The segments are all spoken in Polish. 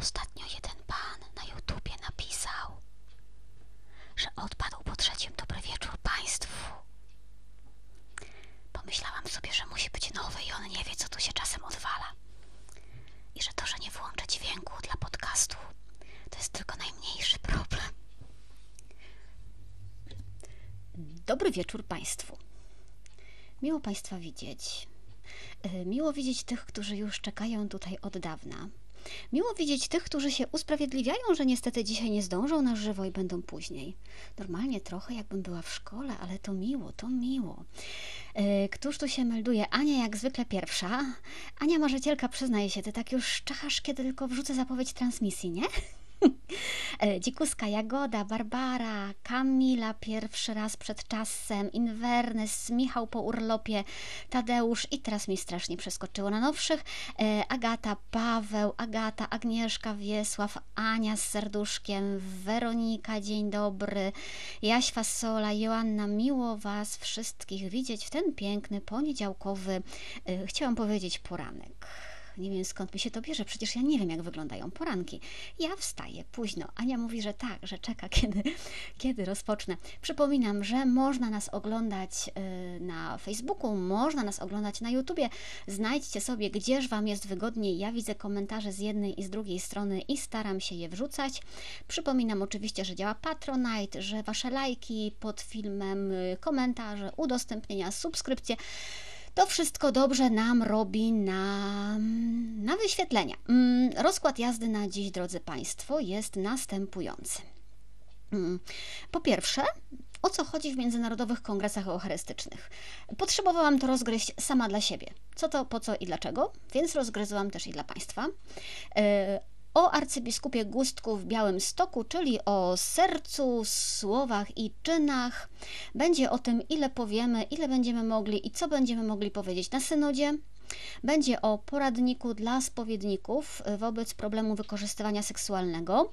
Ostatnio jeden pan na YouTubie napisał, że odpadł po trzecim dobry wieczór państwu. Pomyślałam sobie, że musi być nowy i on nie wie, co tu się czasem odwala. I że to, że nie włączę dźwięku dla podcastu, to jest tylko najmniejszy problem. Dobry wieczór Państwu. Miło Państwa widzieć. E, Miło widzieć tych, którzy już czekają tutaj od dawna. Miło widzieć tych, którzy się usprawiedliwiają, że niestety dzisiaj nie zdążą na żywo i będą później. Normalnie trochę jakbym była w szkole, ale to miło, to miło. E, Któż tu się melduje? Ania jak zwykle pierwsza. Ania marzycielka, przyznaje się, ty tak już czachasz, kiedy tylko wrzucę zapowiedź transmisji, nie? E, Dzikuska, Jagoda, Barbara, Kamila pierwszy raz przed czasem, Invernes, Michał po urlopie, Tadeusz i teraz mi strasznie przeskoczyło na nowszych, e, Agata, Paweł, Agata, Agnieszka, Wiesław, Ania z serduszkiem, Weronika, dzień dobry, Jaś Fasola, Joanna, miło Was wszystkich widzieć w ten piękny, poniedziałkowy, e, chciałam powiedzieć poranek. Nie wiem skąd mi się to bierze, przecież ja nie wiem, jak wyglądają poranki. Ja wstaję późno. Ania mówi, że tak, że czeka, kiedy, kiedy rozpocznę. Przypominam, że można nas oglądać y, na Facebooku, można nas oglądać na YouTubie. Znajdźcie sobie, gdzież Wam jest wygodniej. Ja widzę komentarze z jednej i z drugiej strony i staram się je wrzucać. Przypominam oczywiście, że działa Patronite, że Wasze lajki pod filmem, y, komentarze, udostępnienia, subskrypcje. To wszystko dobrze nam robi na, na wyświetlenia. Mm, Rozkład jazdy na dziś, drodzy Państwo, jest następujący. Mm, Po pierwsze, o co chodzi w międzynarodowych kongresach eucharystycznych? Potrzebowałam to rozgryźć sama dla siebie. Co to, po co i dlaczego, więc rozgryzłam też i dla Państwa. O arcybiskupie Gustku w Białym Stoku, czyli o sercu, słowach i czynach. Będzie o tym, ile powiemy, ile będziemy mogli i co będziemy mogli powiedzieć na synodzie. Będzie o poradniku dla spowiedników y, wobec problemu wykorzystywania seksualnego.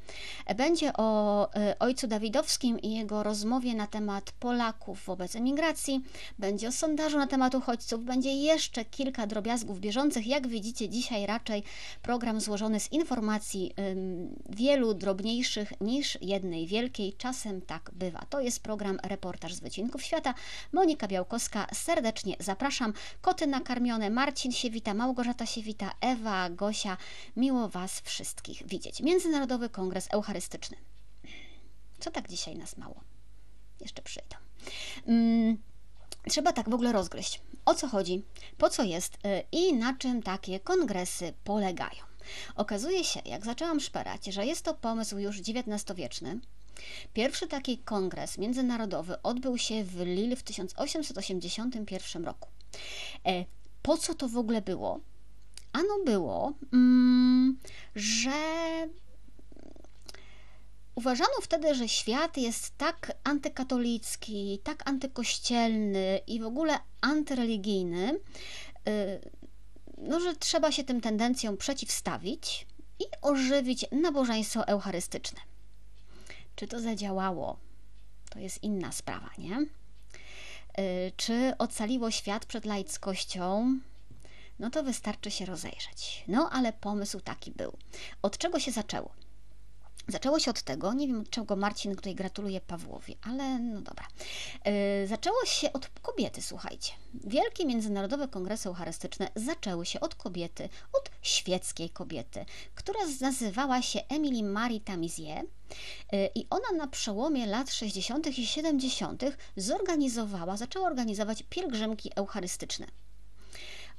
Będzie o y, ojcu Dawidowskim i jego rozmowie na temat Polaków wobec emigracji. Będzie o sondażu na temat uchodźców. Będzie jeszcze kilka drobiazgów bieżących. Jak widzicie, dzisiaj raczej program złożony z informacji wielu drobniejszych niż jednej wielkiej. Czasem tak bywa. To jest program Reportaż z Wycinków Świata. Monika Białkowska, serdecznie zapraszam. Koty nakarmione, Marcin się wita, Małgorzata się wita, Ewa, Gosia. Miło Was wszystkich widzieć. Międzynarodowy Kongres Eucharystyczny. Co tak dzisiaj nas mało? Jeszcze przyjdą. Mm, trzeba tak w ogóle rozgryźć. O co chodzi, po co jest y, i na czym takie kongresy polegają. Okazuje się, jak zaczęłam szperać, że jest to pomysł już XIX-wieczny. Pierwszy taki kongres międzynarodowy odbył się w Lille w 1881 roku. Po co to w ogóle było? Ano było, mm, że uważano wtedy, że świat jest tak antykatolicki, tak antykościelny i w ogóle antyreligijny, y, no, że trzeba się tym tendencjom przeciwstawić i ożywić nabożeństwo eucharystyczne. Czy to zadziałało? To jest inna sprawa, nie? Y, Czy ocaliło świat przed laickością? No to wystarczy się rozejrzeć. No ale pomysł taki był. Od czego się zaczęło? Zaczęło się od tego, nie wiem od czego Marcin tutaj gratuluje Pawłowi, ale no dobra. Yy, zaczęło się od kobiety, słuchajcie. Wielkie międzynarodowe kongresy eucharystyczne zaczęły się od kobiety, od świeckiej kobiety, która nazywała się Emily Marie Tamizier yy, i ona na przełomie lat 60. i 70. zorganizowała, zaczęła organizować pielgrzymki eucharystyczne.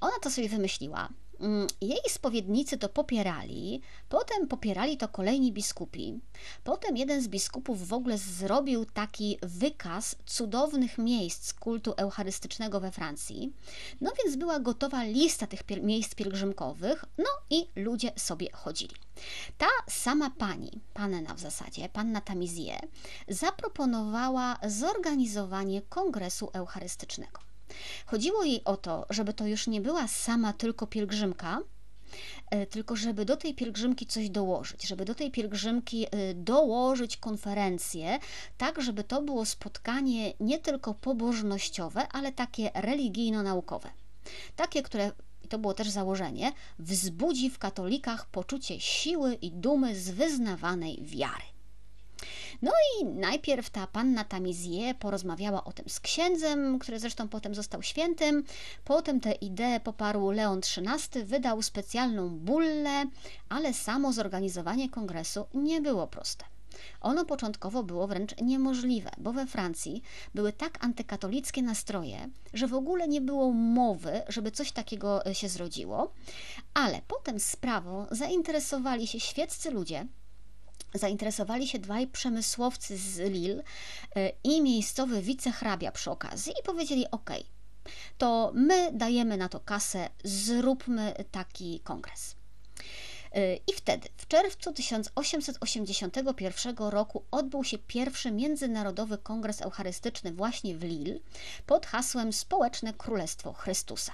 Ona to sobie wymyśliła. Mm, Jej spowiednicy to popierali, potem popierali to kolejni biskupi. Potem jeden z biskupów w ogóle zrobił taki wykaz cudownych miejsc kultu eucharystycznego we Francji. No więc była gotowa lista tych piel- miejsc pielgrzymkowych, no i ludzie sobie chodzili. Ta sama pani, panna w zasadzie, panna Tamizier, zaproponowała zorganizowanie kongresu eucharystycznego. Chodziło jej o to, żeby to już nie była sama tylko pielgrzymka, e, tylko żeby do tej pielgrzymki coś dołożyć, żeby do tej pielgrzymki e, dołożyć konferencję, tak żeby to było spotkanie nie tylko pobożnościowe, ale takie religijno-naukowe. Takie, które i to było też założenie, wzbudzi w katolikach poczucie siły i dumy z wyznawanej wiary. No i najpierw ta panna Tamizie porozmawiała o tym z księdzem, który zresztą potem został świętym. Potem tę ideę poparł Leon XIII, wydał specjalną bullę, ale samo zorganizowanie kongresu nie było proste. Ono początkowo było wręcz niemożliwe, bo we Francji były tak antykatolickie nastroje, że w ogóle nie było mowy, żeby coś takiego e, się zrodziło, ale potem sprawą zainteresowali się świeccy ludzie, zainteresowali się dwaj przemysłowcy z Lille e, i miejscowy wicehrabia przy okazji i powiedzieli: OK, to my dajemy na to kasę, zróbmy taki kongres. E, I wtedy, w czerwcu 1881 roku, odbył się pierwszy międzynarodowy kongres eucharystyczny właśnie w Lille pod hasłem Społeczne Królestwo Chrystusa.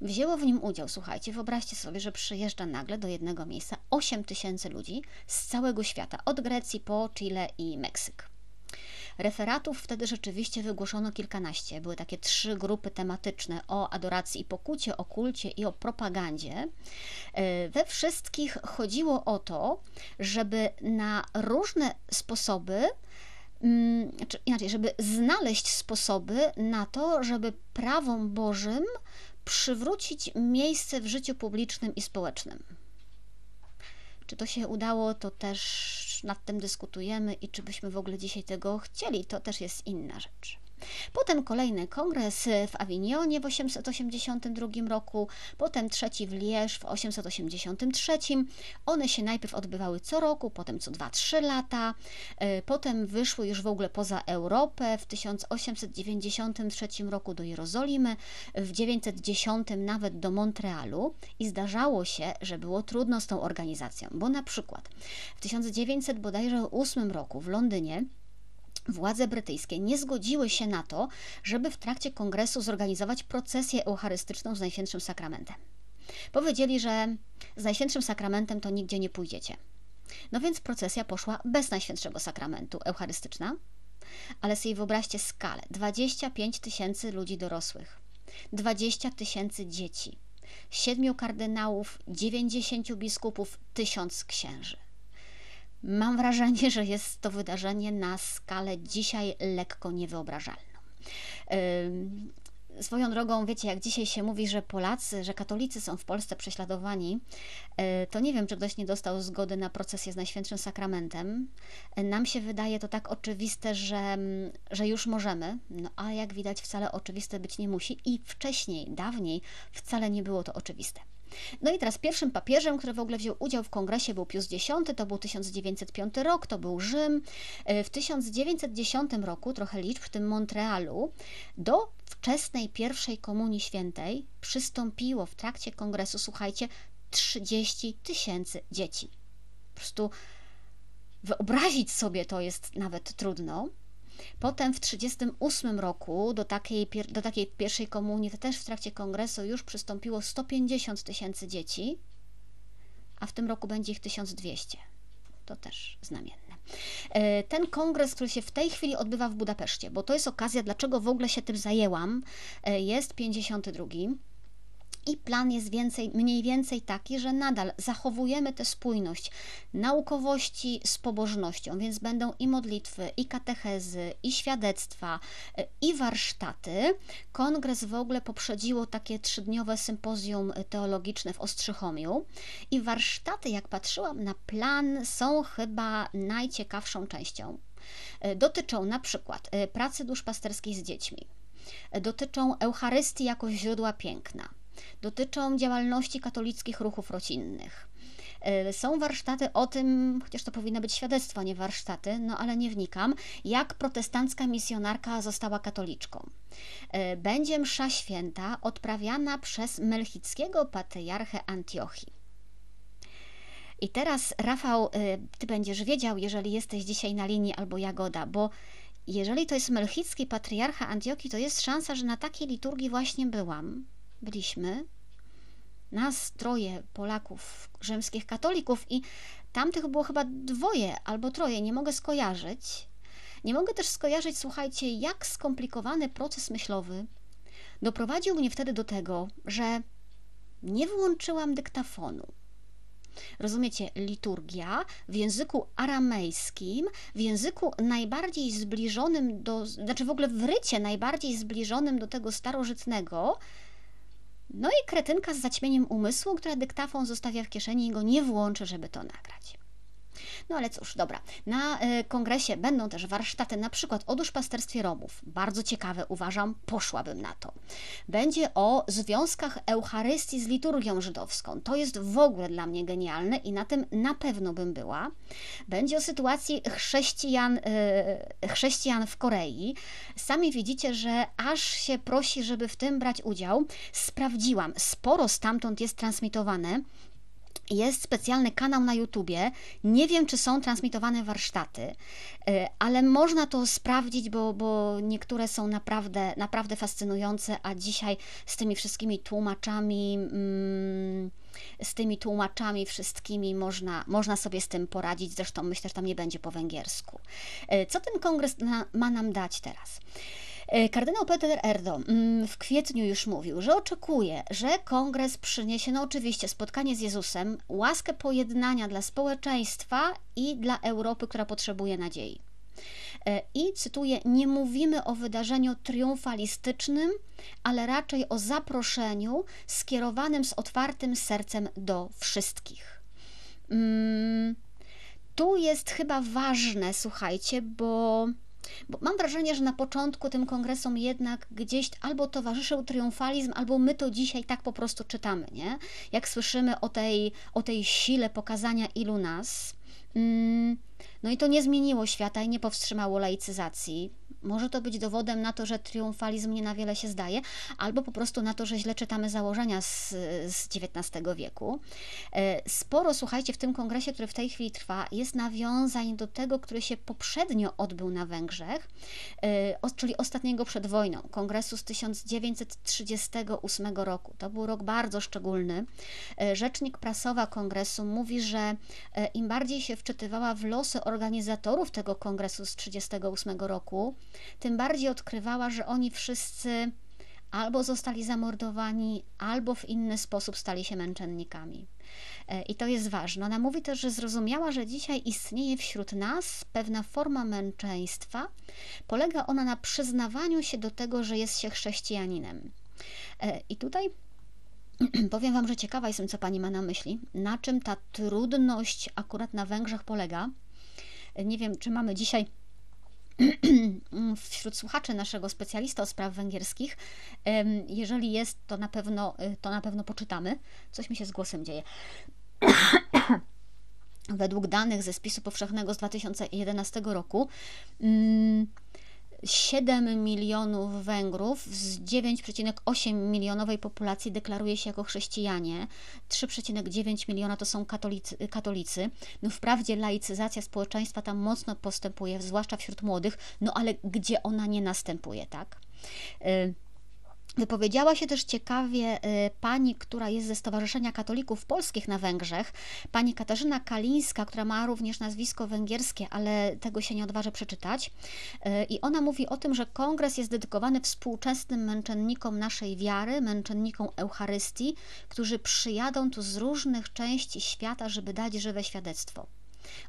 Wzięło w nim udział, słuchajcie, wyobraźcie sobie, że przyjeżdża nagle do jednego miejsca 8 tysięcy ludzi z całego świata, od Grecji po Chile i Meksyk. Referatów wtedy rzeczywiście wygłoszono kilkanaście. Były takie trzy grupy tematyczne o adoracji i pokucie, o kulcie i o propagandzie. E, we wszystkich chodziło o to, żeby na różne sposoby mm, czy inaczej, żeby znaleźć sposoby na to, żeby prawom Bożym przywrócić miejsce w życiu publicznym i społecznym. Czy to się udało, to też nad tym dyskutujemy i czy byśmy w ogóle dzisiaj tego chcieli, to też jest inna rzecz. Potem kolejny kongres w Awinionie w 882 roku, potem trzeci w Lierz w 883. One się najpierw odbywały co roku, potem co 2-3 lata, e, potem wyszły już w ogóle poza Europę w 1893 roku do Jerozolimy, w 910 nawet do Montrealu i zdarzało się, że było trudno z tą organizacją, bo na przykład w 1900 bodajże 8 roku w Londynie Władze brytyjskie nie zgodziły się na to, żeby w trakcie kongresu zorganizować procesję eucharystyczną z Najświętszym Sakramentem. Powiedzieli, że z Najświętszym Sakramentem to nigdzie nie pójdziecie. No więc procesja poszła bez Najświętszego Sakramentu eucharystyczna, ale sobie wyobraźcie skalę: 25 tysięcy ludzi dorosłych, 20 tysięcy dzieci, 7 kardynałów, 90 biskupów, 1000 księży. Mam wrażenie, że jest to wydarzenie na skalę dzisiaj lekko niewyobrażalną. Swoją drogą, wiecie, jak dzisiaj się mówi, że Polacy, że katolicy są w Polsce prześladowani, e, to nie wiem, czy ktoś nie dostał zgody na procesję z Najświętszym Sakramentem. E, nam się wydaje to tak oczywiste, że, że już możemy, no a jak widać, wcale oczywiste być nie musi i wcześniej, dawniej wcale nie było to oczywiste. No i teraz pierwszym papieżem, który w ogóle wziął udział w kongresie był Pius X, to był 1905 rok, to był Rzym. E, w 1910 roku, trochę liczb, w tym Montrealu, do wczesnej pierwszej komunii świętej przystąpiło w trakcie kongresu, słuchajcie, 30 tysięcy dzieci. Po prostu wyobrazić sobie to jest nawet trudno. Potem w 1938 roku do takiej, do takiej pierwszej komunii, to też w trakcie kongresu już przystąpiło 150 tysięcy dzieci, a w tym roku będzie ich 1200. To też znamienne. E, ten kongres, który się w tej chwili odbywa w Budapeszcie, bo to jest okazja, dlaczego w ogóle się tym zajęłam, e, jest 52. I plan jest więcej, mniej więcej taki, że nadal zachowujemy tę spójność naukowości z pobożnością, więc będą i modlitwy, i katechezy, i świadectwa, i warsztaty. Kongres w ogóle poprzedziło takie trzydniowe sympozjum teologiczne w Ostrzychomiu i warsztaty, jak patrzyłam na plan, są chyba najciekawszą częścią. Dotyczą na przykład pracy duszpasterskiej z dziećmi, dotyczą Eucharystii jako źródła piękna, dotyczą działalności katolickich ruchów rodzinnych. E, są warsztaty o tym, chociaż to powinno być świadectwo, nie warsztaty, no ale nie wnikam, jak protestancka misjonarka została katoliczką. E, będzie msza święta odprawiana przez melchickiego patriarchę Antiochii. I teraz, Rafał, e, ty będziesz wiedział, jeżeli jesteś dzisiaj na linii albo Jagoda, bo jeżeli to jest melchicki patriarcha Antiochii, to jest szansa, że na takiej liturgii właśnie byłam byliśmy, troje Polaków, rzymskich katolików i tamtych było chyba dwoje albo troje, nie mogę skojarzyć. Nie mogę też skojarzyć, słuchajcie, jak skomplikowany proces myślowy doprowadził mnie wtedy do tego, że nie włączyłam dyktafonu. Rozumiecie, liturgia w języku aramejskim, w języku najbardziej zbliżonym do, znaczy w ogóle w rycie najbardziej zbliżonym do tego starożytnego, no i kretynka z zaćmieniem umysłu, która dyktafon zostawia w kieszeni i go nie włączy, żeby to nagrać. No ale cóż, dobra. Na y, kongresie będą też warsztaty na przykład o duszpasterstwie Romów. Bardzo ciekawe uważam, poszłabym na to. Będzie o związkach Eucharystii z liturgią żydowską. To jest w ogóle dla mnie genialne i na tym na pewno bym była. Będzie o sytuacji chrześcijan, y, chrześcijan w Korei. Sami widzicie, że aż się prosi, żeby w tym brać udział. Sprawdziłam, sporo stamtąd jest transmitowane. Jest specjalny kanał na YouTubie. Nie wiem, czy są transmitowane warsztaty, y, ale można to sprawdzić, bo, bo niektóre są naprawdę, naprawdę fascynujące, a dzisiaj z tymi wszystkimi tłumaczami. Mm, z tymi tłumaczami wszystkimi można, można sobie z tym poradzić. Zresztą myślę, że tam nie będzie po węgiersku. Y, co ten kongres na, ma nam dać teraz? E, kardynał Peter Erdo mm, w kwietniu już mówił, że oczekuje, że kongres przyniesie, no oczywiście, spotkanie z Jezusem, łaskę pojednania dla społeczeństwa i dla Europy, która potrzebuje nadziei. E, I cytuję: Nie mówimy o wydarzeniu triumfalistycznym, ale raczej o zaproszeniu skierowanym z otwartym sercem do wszystkich. Mm, tu jest chyba ważne, słuchajcie, bo bo mam wrażenie, że na początku tym kongresom jednak gdzieś albo towarzyszył triumfalizm, albo my to dzisiaj tak po prostu czytamy, nie? Jak słyszymy o tej, o tej sile pokazania ilu nas. Mm, no i to nie zmieniło świata i nie powstrzymało laicyzacji. Może to być dowodem na to, że triumfalizm nie na wiele się zdaje, albo po prostu na to, że źle czytamy założenia z, z XIX wieku. E, sporo, słuchajcie, w tym kongresie, który w tej chwili trwa, jest nawiązań do tego, który się poprzednio odbył na Węgrzech, e, czyli ostatniego przed wojną, kongresu z 1938 roku. To był rok bardzo szczególny. E, rzecznik prasowa kongresu mówi, że im bardziej się wczytywała w losy organizatorów tego kongresu z 1938 roku, tym bardziej odkrywała, że oni wszyscy albo zostali zamordowani, albo w inny sposób stali się męczennikami. E, I to jest ważne. Ona mówi też, że zrozumiała, że dzisiaj istnieje wśród nas pewna forma męczeństwa. Polega ona na przyznawaniu się do tego, że jest się chrześcijaninem. E, I tutaj powiem Wam, że ciekawa jestem, co Pani ma na myśli, na czym ta trudność akurat na Węgrzech polega. E, nie wiem, czy mamy dzisiaj wśród słuchaczy naszego specjalista o spraw węgierskich. Jeżeli jest, to na pewno, y, to na pewno poczytamy. Coś mi się z głosem dzieje. Według danych ze spisu powszechnego z 2011 roku 7 milionów Węgrów z 9,8 milionowej populacji deklaruje się jako chrześcijanie, 3,9 miliona to są katolicy. katolicy. No wprawdzie laicyzacja społeczeństwa tam mocno postępuje, zwłaszcza wśród młodych, no ale gdzie ona nie następuje, tak? Y Wypowiedziała się też ciekawie y, pani, która jest ze Stowarzyszenia Katolików Polskich na Węgrzech, pani Katarzyna Kalińska, która ma również nazwisko węgierskie, ale tego się nie odważę przeczytać. Y, I ona mówi o tym, że kongres jest dedykowany współczesnym męczennikom naszej wiary, męczennikom Eucharystii, którzy przyjadą tu z różnych części świata, żeby dać żywe świadectwo.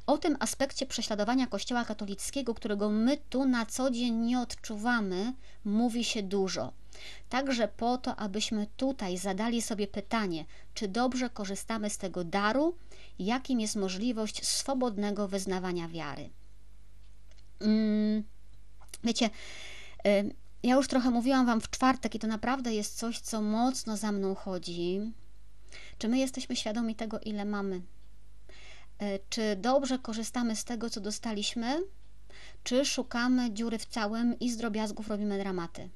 O tym aspekcie prześladowania Kościoła katolickiego, którego my tu na co dzień nie odczuwamy, mówi się dużo Także po to, abyśmy tutaj zadali sobie pytanie, czy dobrze korzystamy z tego daru, jakim jest możliwość swobodnego wyznawania wiary. Mm, wiecie, y, ja już trochę mówiłam Wam w czwartek, i to naprawdę jest coś, co mocno za mną chodzi. Czy my jesteśmy świadomi tego, ile mamy? Y, czy dobrze korzystamy z tego, co dostaliśmy? Czy szukamy dziury w całym i z drobiazgów robimy dramaty?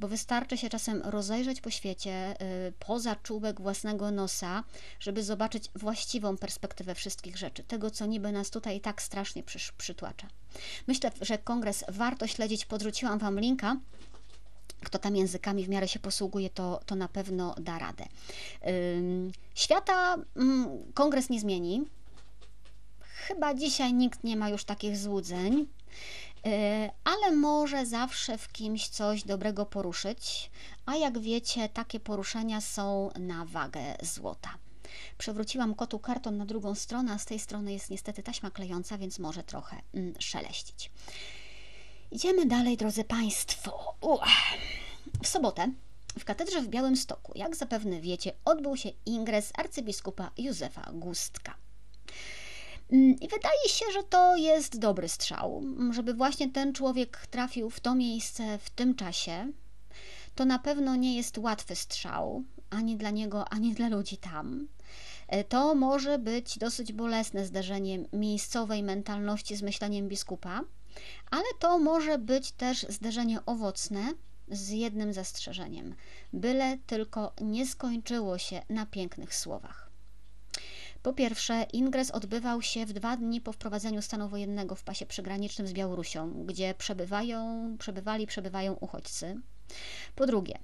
Bo wystarczy się czasem rozejrzeć po świecie y, poza czubek własnego nosa, żeby zobaczyć właściwą perspektywę wszystkich rzeczy, tego co niby nas tutaj tak strasznie przytłacza. Myślę, że kongres warto śledzić, podrzuciłam Wam linka. Kto tam językami w miarę się posługuje, to, to na pewno da radę. Świata mm, kongres nie zmieni. Chyba dzisiaj nikt nie ma już takich złudzeń. Ale może zawsze w kimś coś dobrego poruszyć, a jak wiecie, takie poruszenia są na wagę złota. Przewróciłam kotu karton na drugą stronę, a z tej strony jest niestety taśma klejąca, więc może trochę mm, szeleścić. Idziemy dalej, drodzy Państwo. W sobotę w katedrze w Białymstoku, jak zapewne wiecie, odbył się ingres arcybiskupa Józefa Gustka. Mm, I wydaje się, że to jest dobry strzał, żeby właśnie ten człowiek trafił w to miejsce w tym czasie. To na pewno nie jest łatwy strzał, ani dla niego, ani dla ludzi tam. E, to może być dosyć bolesne zderzenie miejscowej mentalności z myśleniem biskupa, ale to może być też zderzenie owocne z jednym zastrzeżeniem: byle tylko nie skończyło się na pięknych słowach. Po pierwsze, ingres odbywał się w dwa dni po wprowadzeniu stanu wojennego w pasie przygranicznym z Białorusią, gdzie przebywają, przebywali, przebywają uchodźcy. Po drugie,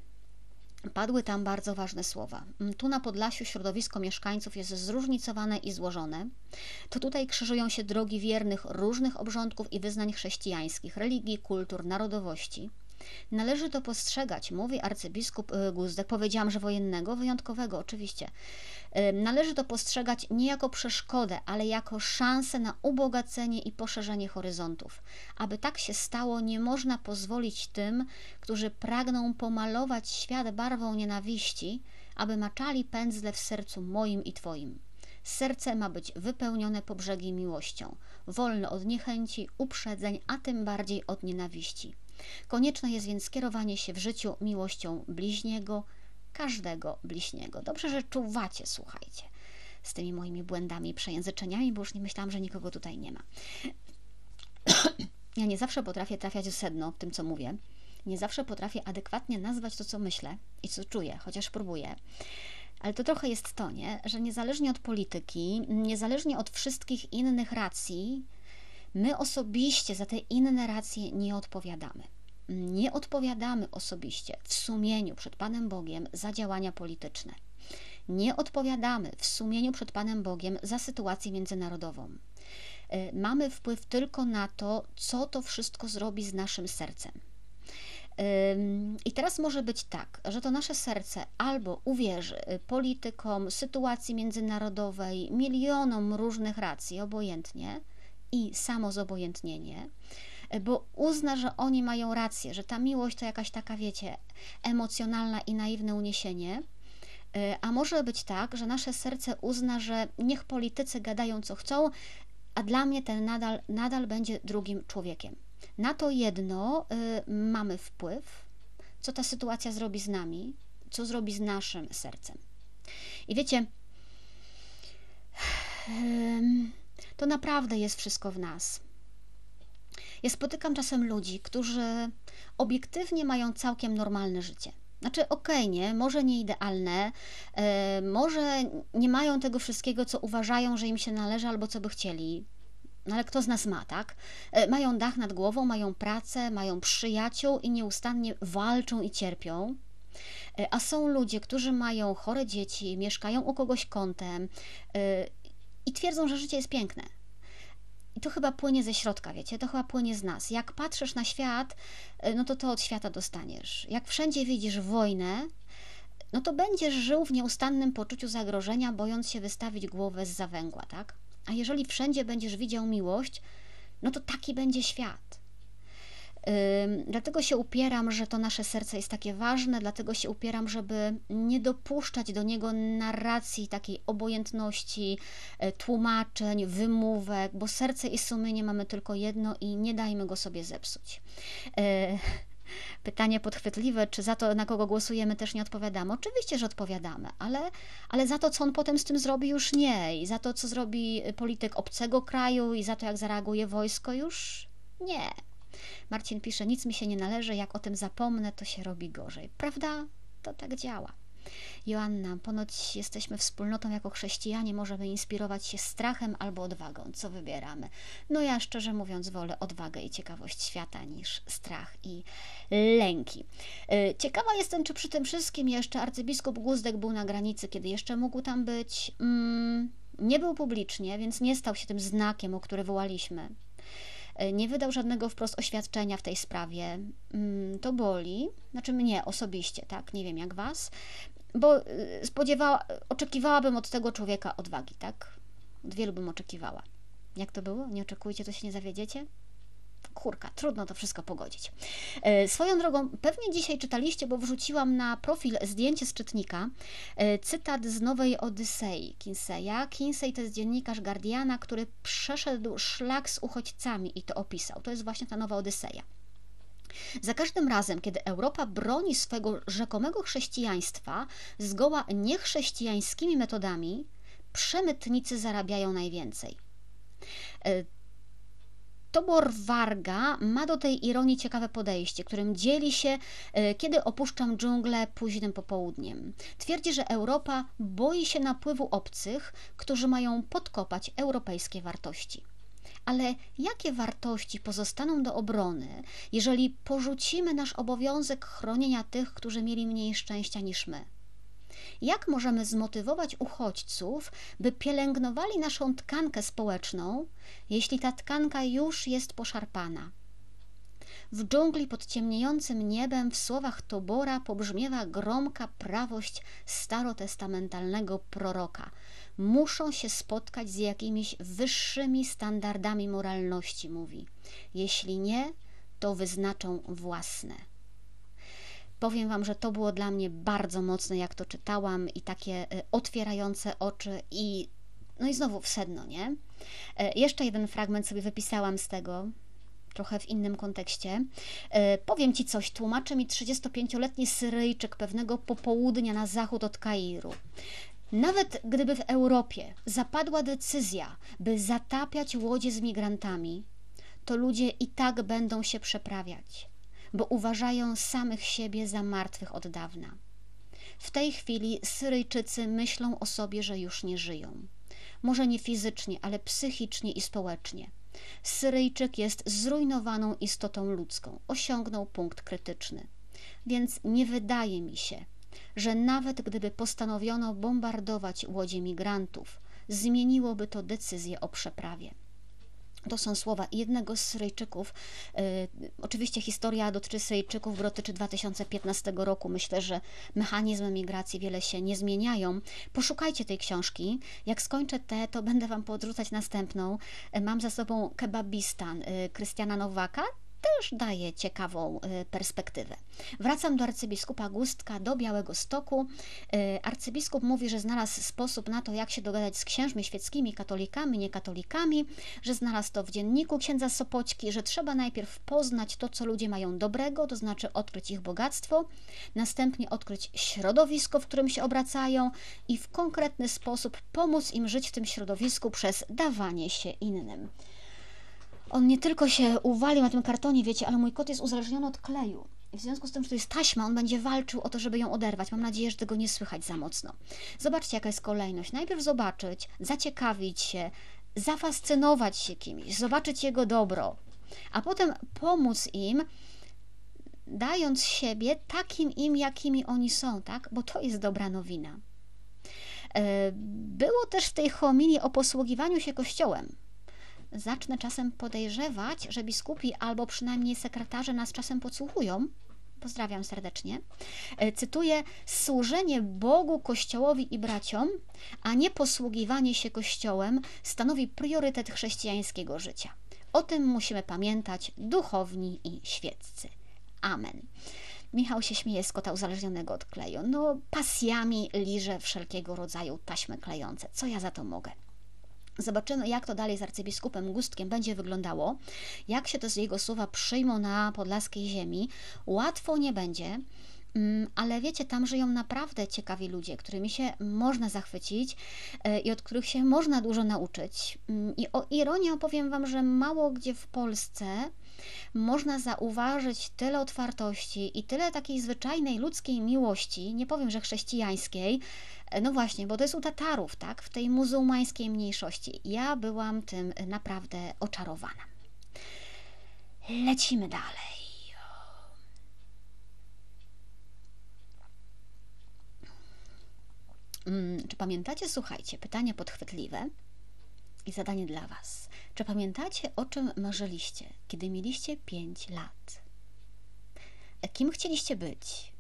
Padły tam bardzo ważne słowa. Tu na Podlasiu środowisko mieszkańców jest zróżnicowane i złożone. To tutaj krzyżują się drogi wiernych różnych obrządków i wyznań chrześcijańskich, religii, kultur, narodowości. Należy to postrzegać, mówi arcybiskup y, Guzdek, powiedziałam, że wojennego, wyjątkowego oczywiście. Y, należy to postrzegać nie jako przeszkodę, ale jako szansę na ubogacenie i poszerzenie horyzontów. Aby tak się stało, nie można pozwolić tym, którzy pragną pomalować świat barwą nienawiści, aby maczali pędzle w sercu moim i Twoim. Serce ma być wypełnione po brzegi miłością, wolne od niechęci, uprzedzeń, a tym bardziej od nienawiści. Konieczne jest więc skierowanie się w życiu miłością bliźniego, każdego bliźniego. Dobrze, że czuwacie, słuchajcie, z tymi moimi błędami przejęzyczeniami, bo już nie myślałam, że nikogo tutaj nie ma. ja nie zawsze potrafię trafiać w sedno w tym, co mówię. Nie zawsze potrafię adekwatnie nazwać to, co myślę i co czuję, chociaż próbuję. Ale to trochę jest to, nie? że niezależnie od polityki, niezależnie od wszystkich innych racji, My osobiście za te inne racje nie odpowiadamy. Nie odpowiadamy osobiście w sumieniu przed Panem Bogiem za działania polityczne. Nie odpowiadamy w sumieniu przed Panem Bogiem za sytuację międzynarodową. E, mamy wpływ tylko na to, co to wszystko zrobi z naszym sercem. I teraz może być tak, że to nasze serce albo uwierzy politykom, sytuacji międzynarodowej, milionom różnych racji, obojętnie, i samozobojętnienie, bo uzna, że oni mają rację, że ta miłość to jakaś taka, wiecie, emocjonalna i naiwne uniesienie. E, a może być tak, że nasze serce uzna, że niech politycy gadają co chcą, a dla mnie ten nadal, nadal będzie drugim człowiekiem. Na to jedno y, mamy wpływ, co ta sytuacja zrobi z nami, co zrobi z naszym sercem. I wiecie, y, to naprawdę jest wszystko w nas. Ja spotykam czasem ludzi, którzy obiektywnie mają całkiem normalne życie. Znaczy, okej, okay, nie, może nie idealne, yy, może nie mają tego wszystkiego, co uważają, że im się należy albo co by chcieli. No ale kto z nas ma, tak? Yy, mają dach nad głową, mają pracę, mają przyjaciół i nieustannie walczą i cierpią. Yy, a są ludzie, którzy mają chore dzieci, mieszkają u kogoś kątem i twierdzą, że życie jest piękne. I to chyba płynie ze środka, wiecie, to chyba płynie z nas. Jak patrzysz na świat, e, no to to od świata dostaniesz. Jak wszędzie widzisz wojnę, no to będziesz żył w nieustannym poczuciu zagrożenia, bojąc się wystawić głowę z zawęgła, tak? A jeżeli wszędzie będziesz widział miłość, no to taki będzie świat. Dlatego się upieram, że to nasze serce jest takie ważne, dlatego się upieram, żeby nie dopuszczać do niego narracji takiej obojętności, e, tłumaczeń, wymówek, bo serce i sumienie mamy tylko jedno i nie dajmy go sobie zepsuć. E, pytanie podchwytliwe, czy za to, na kogo głosujemy, też nie odpowiadamy. Oczywiście, że odpowiadamy, ale, ale za to, co on potem z tym zrobi, już nie. I za to, co zrobi polityk obcego kraju, i za to, jak zareaguje wojsko, już nie. Marcin pisze: Nic mi się nie należy, jak o tym zapomnę, to się robi gorzej. Prawda? To tak działa. Joanna, ponoć jesteśmy wspólnotą jako chrześcijanie, możemy inspirować się strachem albo odwagą. Co wybieramy? No ja szczerze mówiąc wolę odwagę i ciekawość świata niż strach i lęki. E, ciekawa jestem, czy przy tym wszystkim jeszcze arcybiskup Guzdek był na granicy, kiedy jeszcze mógł tam być. Mm, nie był publicznie, więc nie stał się tym znakiem, o który wołaliśmy. E, nie wydał żadnego wprost oświadczenia w tej sprawie. Mm, to boli, znaczy mnie osobiście, tak? Nie wiem jak was, bo e, spodziewała, oczekiwałabym od tego człowieka odwagi, tak? Od wielu bym oczekiwała. Jak to było? Nie oczekujcie, to się nie zawiedziecie? Kurka, trudno to wszystko pogodzić. E, swoją drogą, pewnie dzisiaj czytaliście, bo wrzuciłam na profil zdjęcie z czytnika, e, cytat z Nowej Odysei Kinseya. Kinsey to jest dziennikarz Guardiana, który przeszedł szlak z uchodźcami i to opisał. To jest właśnie ta Nowa Odyseja. Za każdym razem, kiedy Europa broni swego rzekomego chrześcijaństwa zgoła niechrześcijańskimi metodami, przemytnicy zarabiają najwięcej. Tobor Warga ma do tej ironii ciekawe podejście, którym dzieli się, e, kiedy opuszczam dżunglę późnym popołudniem. Twierdzi, że Europa boi się napływu obcych, którzy mają podkopać europejskie wartości. Ale jakie wartości pozostaną do obrony, jeżeli porzucimy nasz obowiązek chronienia tych, którzy mieli mniej szczęścia niż my? Jak możemy zmotywować uchodźców, by pielęgnowali naszą tkankę społeczną, jeśli ta tkanka już jest poszarpana? W dżungli pod ciemniejącym niebem w słowach Tobora pobrzmiewa gromka prawość starotestamentalnego proroka. Muszą się spotkać z jakimiś wyższymi standardami moralności, mówi. Jeśli nie, to wyznaczą własne. Powiem Wam, że to było dla mnie bardzo mocne, jak to czytałam i takie e, otwierające oczy i no i znowu w sedno, nie? E, jeszcze jeden fragment sobie wypisałam z tego, trochę w innym kontekście. E, powiem Ci coś, tłumaczy mi 35-letni Syryjczyk pewnego popołudnia na zachód od Kairu. Nawet gdyby w Europie zapadła decyzja, by zatapiać łodzie z migrantami, to ludzie i tak będą się przeprawiać bo uważają samych siebie za martwych od dawna. W tej chwili Syryjczycy myślą o sobie, że już nie żyją. Może nie fizycznie, ale psychicznie i społecznie. Syryjczyk jest zrujnowaną istotą ludzką, osiągnął punkt krytyczny. Więc nie wydaje mi się, że nawet gdyby postanowiono bombardować łodzie migrantów, zmieniłoby to decyzję o przeprawie. To są słowa jednego z Syryjczyków. E, oczywiście historia dotyczy Syryjczyków, dotyczy 2015 roku. Myślę, że mechanizmy migracji wiele się nie zmieniają. Poszukajcie tej książki. Jak skończę tę, to będę Wam podrzucać następną. E, mam za sobą Kebabistan e, Krystiana Nowaka też daje ciekawą y, perspektywę. Wracam do arcybiskupa Gustka, do Białego Stoku. Y, arcybiskup mówi, że znalazł sposób na to, jak się dogadać z księżmi świeckimi, katolikami, niekatolikami, że znalazł to w dzienniku księdza Sopoćki, że trzeba najpierw poznać to, co ludzie mają dobrego, to znaczy odkryć ich bogactwo, następnie odkryć środowisko, w którym się obracają i w konkretny sposób pomóc im żyć w tym środowisku przez dawanie się innym. On nie tylko się uwalił na tym kartonie, wiecie, ale mój kot jest uzależniony od kleju. W związku z tym, że to jest taśma, on będzie walczył o to, żeby ją oderwać. Mam nadzieję, że tego nie słychać za mocno. Zobaczcie, jaka jest kolejność. Najpierw zobaczyć, zaciekawić się, zafascynować się kimś, zobaczyć jego dobro, a potem pomóc im, dając siebie takim im, jakimi oni są, tak? Bo to jest dobra nowina. E, było też w tej homilii o posługiwaniu się Kościołem zacznę czasem podejrzewać, że biskupi albo przynajmniej sekretarze nas czasem podsłuchują. Pozdrawiam serdecznie. E, cytuję: Służenie Bogu, Kościołowi i braciom, a nie posługiwanie się Kościołem, stanowi priorytet chrześcijańskiego życia. O tym musimy pamiętać duchowni i świeccy. Amen. Michał się śmieje z kota uzależnionego od kleju. No, pasjami liże wszelkiego rodzaju taśmy klejące. Co ja za to mogę? Zobaczymy, jak to dalej z arcybiskupem Gustkiem będzie wyglądało, jak się to z jego słowa przyjmą na podlaskiej ziemi. Łatwo nie będzie, mm, ale wiecie, tam żyją naprawdę ciekawi ludzie, którymi się można zachwycić e, i od których się można dużo nauczyć. Mm, I o ironii opowiem Wam, że mało gdzie w Polsce można zauważyć tyle otwartości i tyle takiej zwyczajnej ludzkiej miłości, nie powiem, że chrześcijańskiej, no właśnie, bo to jest u Tatarów, tak, w tej muzułmańskiej mniejszości. Ja byłam tym naprawdę oczarowana. Lecimy dalej. Hmm, czy pamiętacie, słuchajcie, pytanie podchwytliwe. I zadanie dla Was. Czy pamiętacie, o czym marzyliście, kiedy mieliście 5 lat? Kim chcieliście być?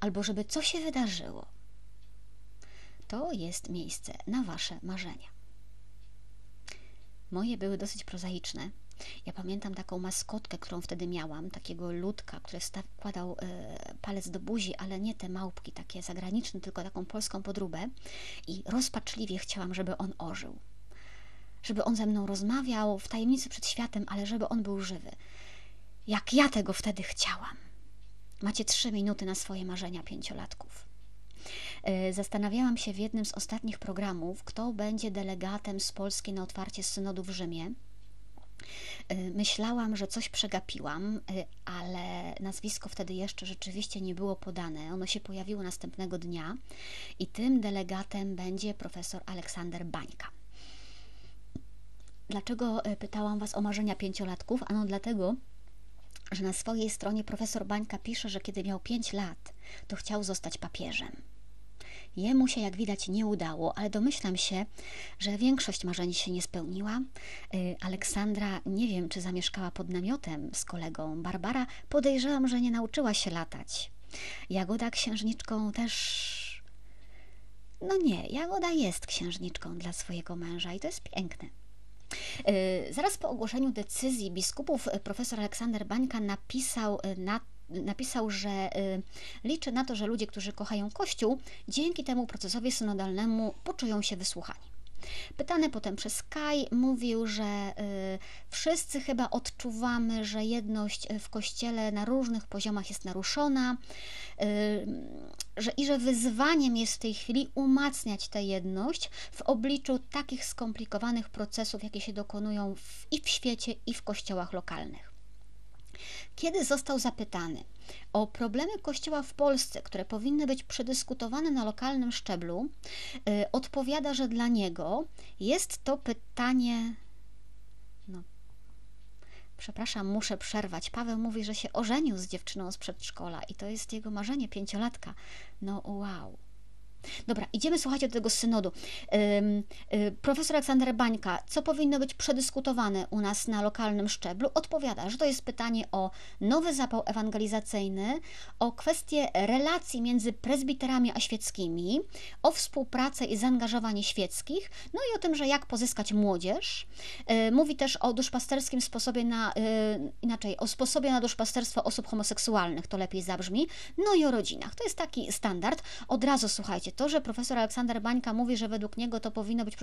Albo żeby co się wydarzyło? To jest miejsce na Wasze marzenia. Moje były dosyć prozaiczne. Ja pamiętam taką maskotkę, którą wtedy miałam, takiego ludka, który wkładał e, palec do buzi, ale nie te małpki takie zagraniczne, tylko taką polską podróbę. I rozpaczliwie chciałam, żeby on ożył. Żeby on ze mną rozmawiał w tajemnicy przed światem, ale żeby on był żywy. Jak ja tego wtedy chciałam. Macie trzy minuty na swoje marzenia pięciolatków. E, zastanawiałam się w jednym z ostatnich programów, kto będzie delegatem z Polski na otwarcie synodu w Rzymie. E, myślałam, że coś przegapiłam, e, ale nazwisko wtedy jeszcze rzeczywiście nie było podane. Ono się pojawiło następnego dnia i tym delegatem będzie profesor Aleksander Bańka. Dlaczego pytałam Was o marzenia pięciolatków? Ano dlatego, że na swojej stronie profesor Bańka pisze, że kiedy miał 5 lat, to chciał zostać papieżem. Jemu się, jak widać, nie udało, ale domyślam się, że większość marzeń się nie spełniła. Y, Aleksandra nie wiem, czy zamieszkała pod namiotem z kolegą. Barbara podejrzewam, że nie nauczyła się latać. Jagoda księżniczką też. No nie, Jagoda jest księżniczką dla swojego męża i to jest piękne. Y, zaraz po ogłoszeniu decyzji biskupów y, profesor Aleksander Bańka napisał na napisał, że y, liczy na to, że ludzie, którzy kochają Kościół, dzięki temu procesowi synodalnemu poczują się wysłuchani. Pytany potem przez Kai mówił, że y, wszyscy chyba odczuwamy, że jedność w kościele na różnych poziomach jest naruszona y, że, i że wyzwaniem jest w tej chwili umacniać tę jedność w obliczu takich skomplikowanych procesów, jakie się dokonują w, i w świecie, i w kościołach lokalnych. Kiedy został zapytany o problemy Kościoła w Polsce, które powinny być przedyskutowane na lokalnym szczeblu, yy, odpowiada, że dla niego jest to pytanie. No, przepraszam, muszę przerwać. Paweł mówi, że się ożenił z dziewczyną z przedszkola i to jest jego marzenie pięciolatka. No, wow. Dobra, idziemy słuchajcie do tego synodu. Y, profesor Aleksander Bańka, co powinno być przedyskutowane u nas na lokalnym szczeblu, odpowiada, że to jest pytanie o nowy zapał ewangelizacyjny, o kwestie relacji między prezbiterami a świeckimi, o współpracę i zaangażowanie świeckich, no i o tym, że jak pozyskać młodzież. Y, mówi też o duszpasterskim sposobie na, y, inaczej, o sposobie na duszpasterstwo osób homoseksualnych, to lepiej zabrzmi, no i o rodzinach. To jest taki standard. Od razu słuchajcie, to, że profesor Aleksander Bańka mówi, że według niego to powinno być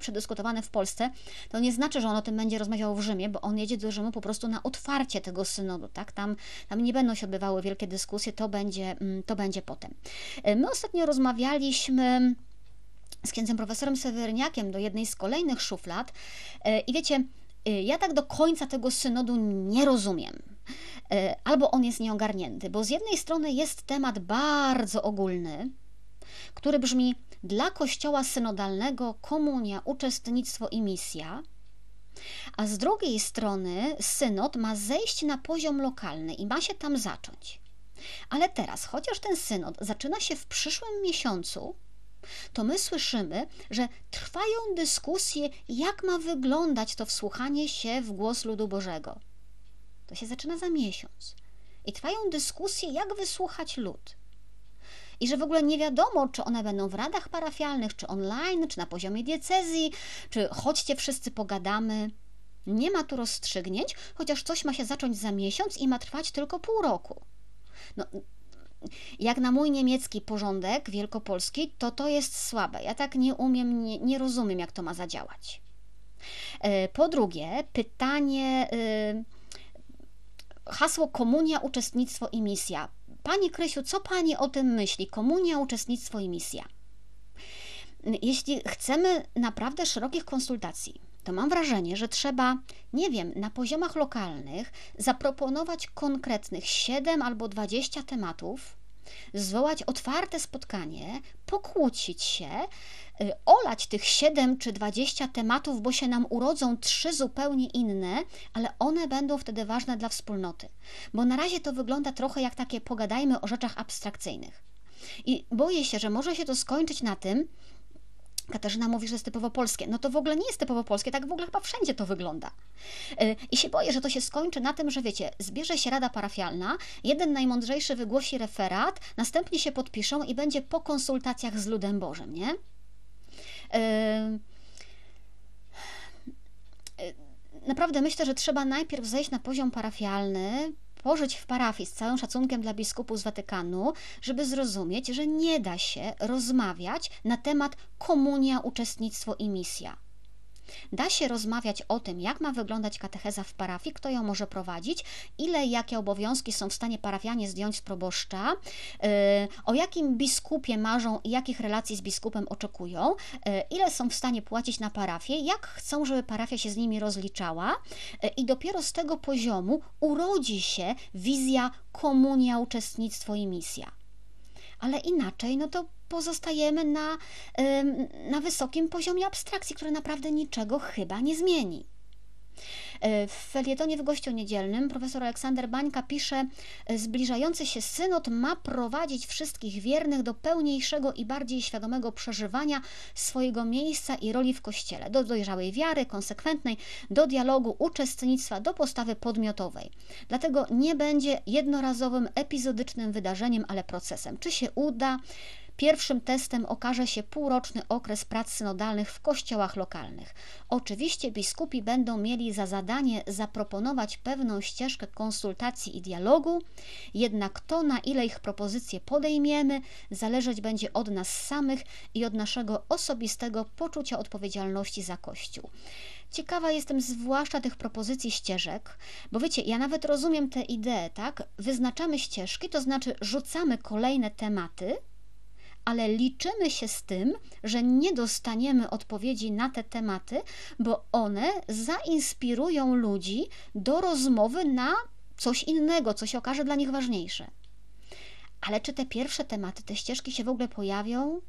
przedyskutowane w Polsce, to nie znaczy, że on o tym będzie rozmawiał w Rzymie, bo on jedzie do Rzymu po prostu na otwarcie tego synodu, tak? Tam, tam nie będą się odbywały wielkie dyskusje, to będzie, mm, to będzie potem. E, my ostatnio rozmawialiśmy z księdzem profesorem Sewerniakiem do jednej z kolejnych szuflad e, i wiecie, e, ja tak do końca tego synodu nie rozumiem. Albo on jest nieogarnięty, bo z jednej strony jest temat bardzo ogólny, który brzmi dla Kościoła synodalnego komunia, uczestnictwo i misja, a z drugiej strony synod ma zejść na poziom lokalny i ma się tam zacząć. Ale teraz, chociaż ten synod zaczyna się w przyszłym miesiącu, to my słyszymy, że trwają dyskusje, jak ma wyglądać to wsłuchanie się w głos ludu Bożego. To się zaczyna za miesiąc. I trwają dyskusje, jak wysłuchać lud i że w ogóle nie wiadomo, czy one będą w radach parafialnych, czy online, czy na poziomie diecezji, czy chodźcie wszyscy pogadamy. Nie ma tu rozstrzygnięć, chociaż coś ma się zacząć za miesiąc i ma trwać tylko pół roku. No, jak na mój niemiecki porządek wielkopolski, to to jest słabe. Ja tak nie umiem, nie, nie rozumiem, jak to ma zadziałać. E, po drugie, pytanie, y, hasło komunia, uczestnictwo i misja. Pani Krysiu, co Pani o tym myśli? Komunia, uczestnictwo i misja. Jeśli chcemy naprawdę szerokich konsultacji, to mam wrażenie, że trzeba, nie wiem, na poziomach lokalnych zaproponować konkretnych 7 albo 20 tematów, zwołać otwarte spotkanie, pokłócić się, olać tych 7 czy 20 tematów, bo się nam urodzą trzy zupełnie inne, ale one będą wtedy ważne dla wspólnoty. Bo na razie to wygląda trochę jak takie pogadajmy o rzeczach abstrakcyjnych. I boję się, że może się to skończyć na tym, Katarzyna mówi, że jest typowo polskie. No to w ogóle nie jest typowo polskie, tak w ogóle chyba wszędzie to wygląda. Y, I się boję, że to się skończy na tym, że wiecie, zbierze się rada parafialna, jeden najmądrzejszy wygłosi referat, następnie się podpiszą i będzie po konsultacjach z ludem Bożym, nie? Y, naprawdę myślę, że trzeba najpierw zejść na poziom parafialny, pożyć w parafii z całym szacunkiem dla biskupów z Watykanu, żeby zrozumieć, że nie da się rozmawiać na temat komunia, uczestnictwo i misja. Da się rozmawiać o tym, jak ma wyglądać katecheza w parafii, kto ją może prowadzić, ile jakie obowiązki są w stanie parafianie zdjąć z proboszcza, yy, o jakim biskupie marzą i jakich relacji z biskupem oczekują, yy, ile są w stanie płacić na parafię, jak chcą, żeby parafia się z nimi rozliczała yy, i dopiero z tego poziomu urodzi się wizja komunia, uczestnictwo i misja ale inaczej, no to pozostajemy na, na wysokim poziomie abstrakcji, które naprawdę niczego chyba nie zmieni. E, w felietonie w gościu niedzielnym profesor Aleksander Bańka pisze: Zbliżający się synod ma prowadzić wszystkich wiernych do pełniejszego i bardziej świadomego przeżywania swojego miejsca i roli w kościele, do dojrzałej wiary, konsekwentnej, do dialogu, uczestnictwa, do postawy podmiotowej. Dlatego nie będzie jednorazowym, epizodycznym wydarzeniem, ale procesem. Czy się uda? Pierwszym testem okaże się półroczny okres prac synodalnych w kościołach lokalnych. Oczywiście biskupi będą mieli za zadanie zaproponować pewną ścieżkę konsultacji i dialogu, jednak to, na ile ich propozycje podejmiemy, zależeć będzie od nas samych i od naszego osobistego poczucia odpowiedzialności za Kościół. Ciekawa jestem zwłaszcza tych propozycji ścieżek, bo wiecie, ja nawet rozumiem tę ideę, tak? Wyznaczamy ścieżki, to znaczy rzucamy kolejne tematy, ale liczymy się z tym, że nie dostaniemy odpowiedzi na te tematy, bo one zainspirują ludzi do rozmowy na coś innego, co się okaże dla nich ważniejsze. Ale czy te pierwsze tematy, te ścieżki się w ogóle pojawią?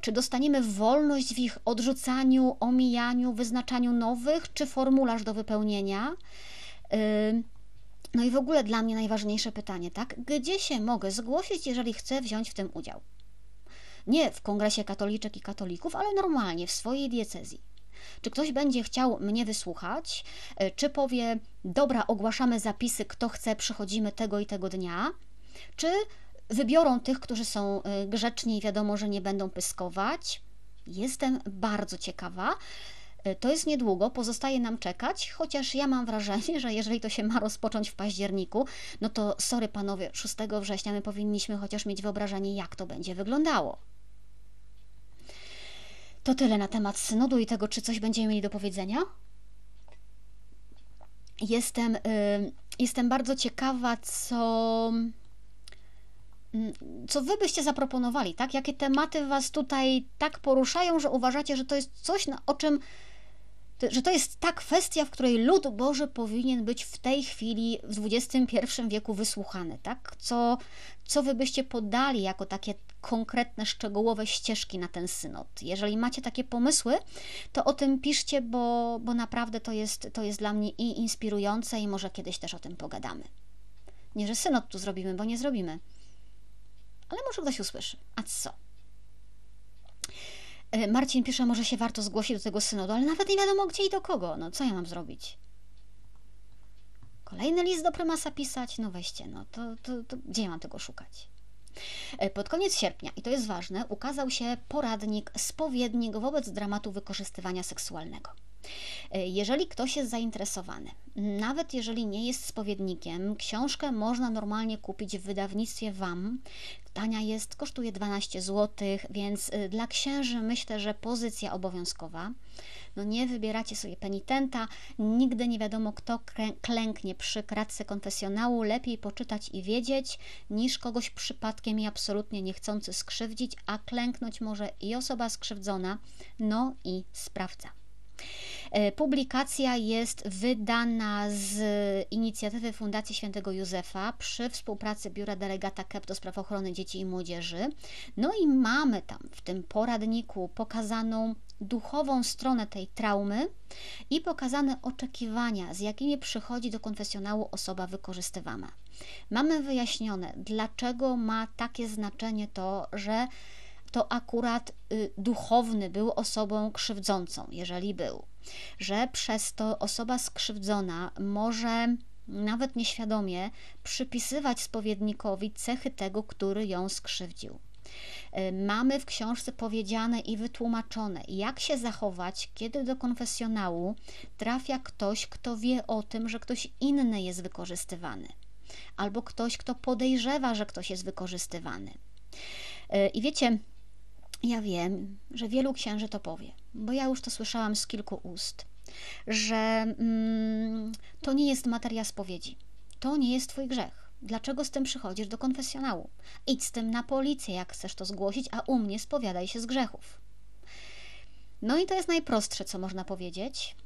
Czy dostaniemy wolność w ich odrzucaniu, omijaniu, wyznaczaniu nowych, czy formularz do wypełnienia? No i w ogóle dla mnie najważniejsze pytanie, tak? Gdzie się mogę zgłosić, jeżeli chcę wziąć w tym udział? Nie w kongresie katoliczek i katolików, ale normalnie w swojej diecezji. Czy ktoś będzie chciał mnie wysłuchać? E, czy powie, dobra, ogłaszamy zapisy, kto chce, przychodzimy tego i tego dnia? Czy wybiorą tych, którzy są e, grzeczni i wiadomo, że nie będą pyskować? Jestem bardzo ciekawa. E, to jest niedługo, pozostaje nam czekać, chociaż ja mam wrażenie, że jeżeli to się ma rozpocząć w październiku, no to sorry panowie, 6 września my powinniśmy chociaż mieć wyobrażenie, jak to będzie wyglądało. To tyle na temat synodu i tego, czy coś będziemy mieli do powiedzenia. Jestem, y, jestem bardzo ciekawa, co, mm, co wy byście zaproponowali, tak? Jakie tematy was tutaj tak poruszają, że uważacie, że to jest coś, o czym że to jest ta kwestia, w której lud Boży powinien być w tej chwili, w XXI wieku wysłuchany, tak? Co, co wy byście podali jako takie konkretne, szczegółowe ścieżki na ten synod? Jeżeli macie takie pomysły, to o tym piszcie, bo, bo naprawdę to jest, to jest dla mnie i inspirujące i może kiedyś też o tym pogadamy. Nie, że synod tu zrobimy, bo nie zrobimy. Ale może ktoś usłyszy. A co? E, Marcin pisze, może się warto zgłosić do tego synodu, ale nawet nie wiadomo gdzie i do kogo. No co ja mam zrobić? Kolejny list do prymasa pisać? No weźcie, no to, to, to gdzie ja mam tego szukać? E, pod koniec sierpnia, i to jest ważne, ukazał się poradnik spowiednik wobec dramatu wykorzystywania seksualnego. E, jeżeli ktoś jest zainteresowany, nawet jeżeli nie jest spowiednikiem, książkę można normalnie kupić w wydawnictwie WAM. Tania jest, kosztuje 12 zł, więc e, dla księży myślę, że pozycja obowiązkowa. No nie wybieracie sobie penitenta, nigdy nie wiadomo, kto klęknie przy kratce konfesjonału. Lepiej poczytać i wiedzieć, niż kogoś przypadkiem i absolutnie niechcący skrzywdzić, a klęknąć może i osoba skrzywdzona, no i sprawca. E, publikacja jest wydana z inicjatywy Fundacji Świętego Józefa przy współpracy Biura Delegata KEP do spraw ochrony dzieci i młodzieży. No i mamy tam w tym poradniku pokazaną duchową stronę tej traumy i pokazane oczekiwania, z jakimi przychodzi do konfesjonału osoba wykorzystywana. Mamy wyjaśnione, dlaczego ma takie znaczenie to, że to akurat y, duchowny był osobą krzywdzącą, jeżeli był, że przez to osoba skrzywdzona może nawet nieświadomie przypisywać spowiednikowi cechy tego, który ją skrzywdził. Y, mamy w książce powiedziane i wytłumaczone, jak się zachować, kiedy do konfesjonału trafia ktoś, kto wie o tym, że ktoś inny jest wykorzystywany, albo ktoś, kto podejrzewa, że ktoś jest wykorzystywany. Y, I wiecie, ja wiem, że wielu księży to powie, bo ja już to słyszałam z kilku ust, że mm, to nie jest materia spowiedzi, to nie jest Twój grzech. Dlaczego z tym przychodzisz do konfesjonału? Idź z tym na policję, jak chcesz to zgłosić, a u mnie spowiadaj się z grzechów. No i to jest najprostsze, co można powiedzieć,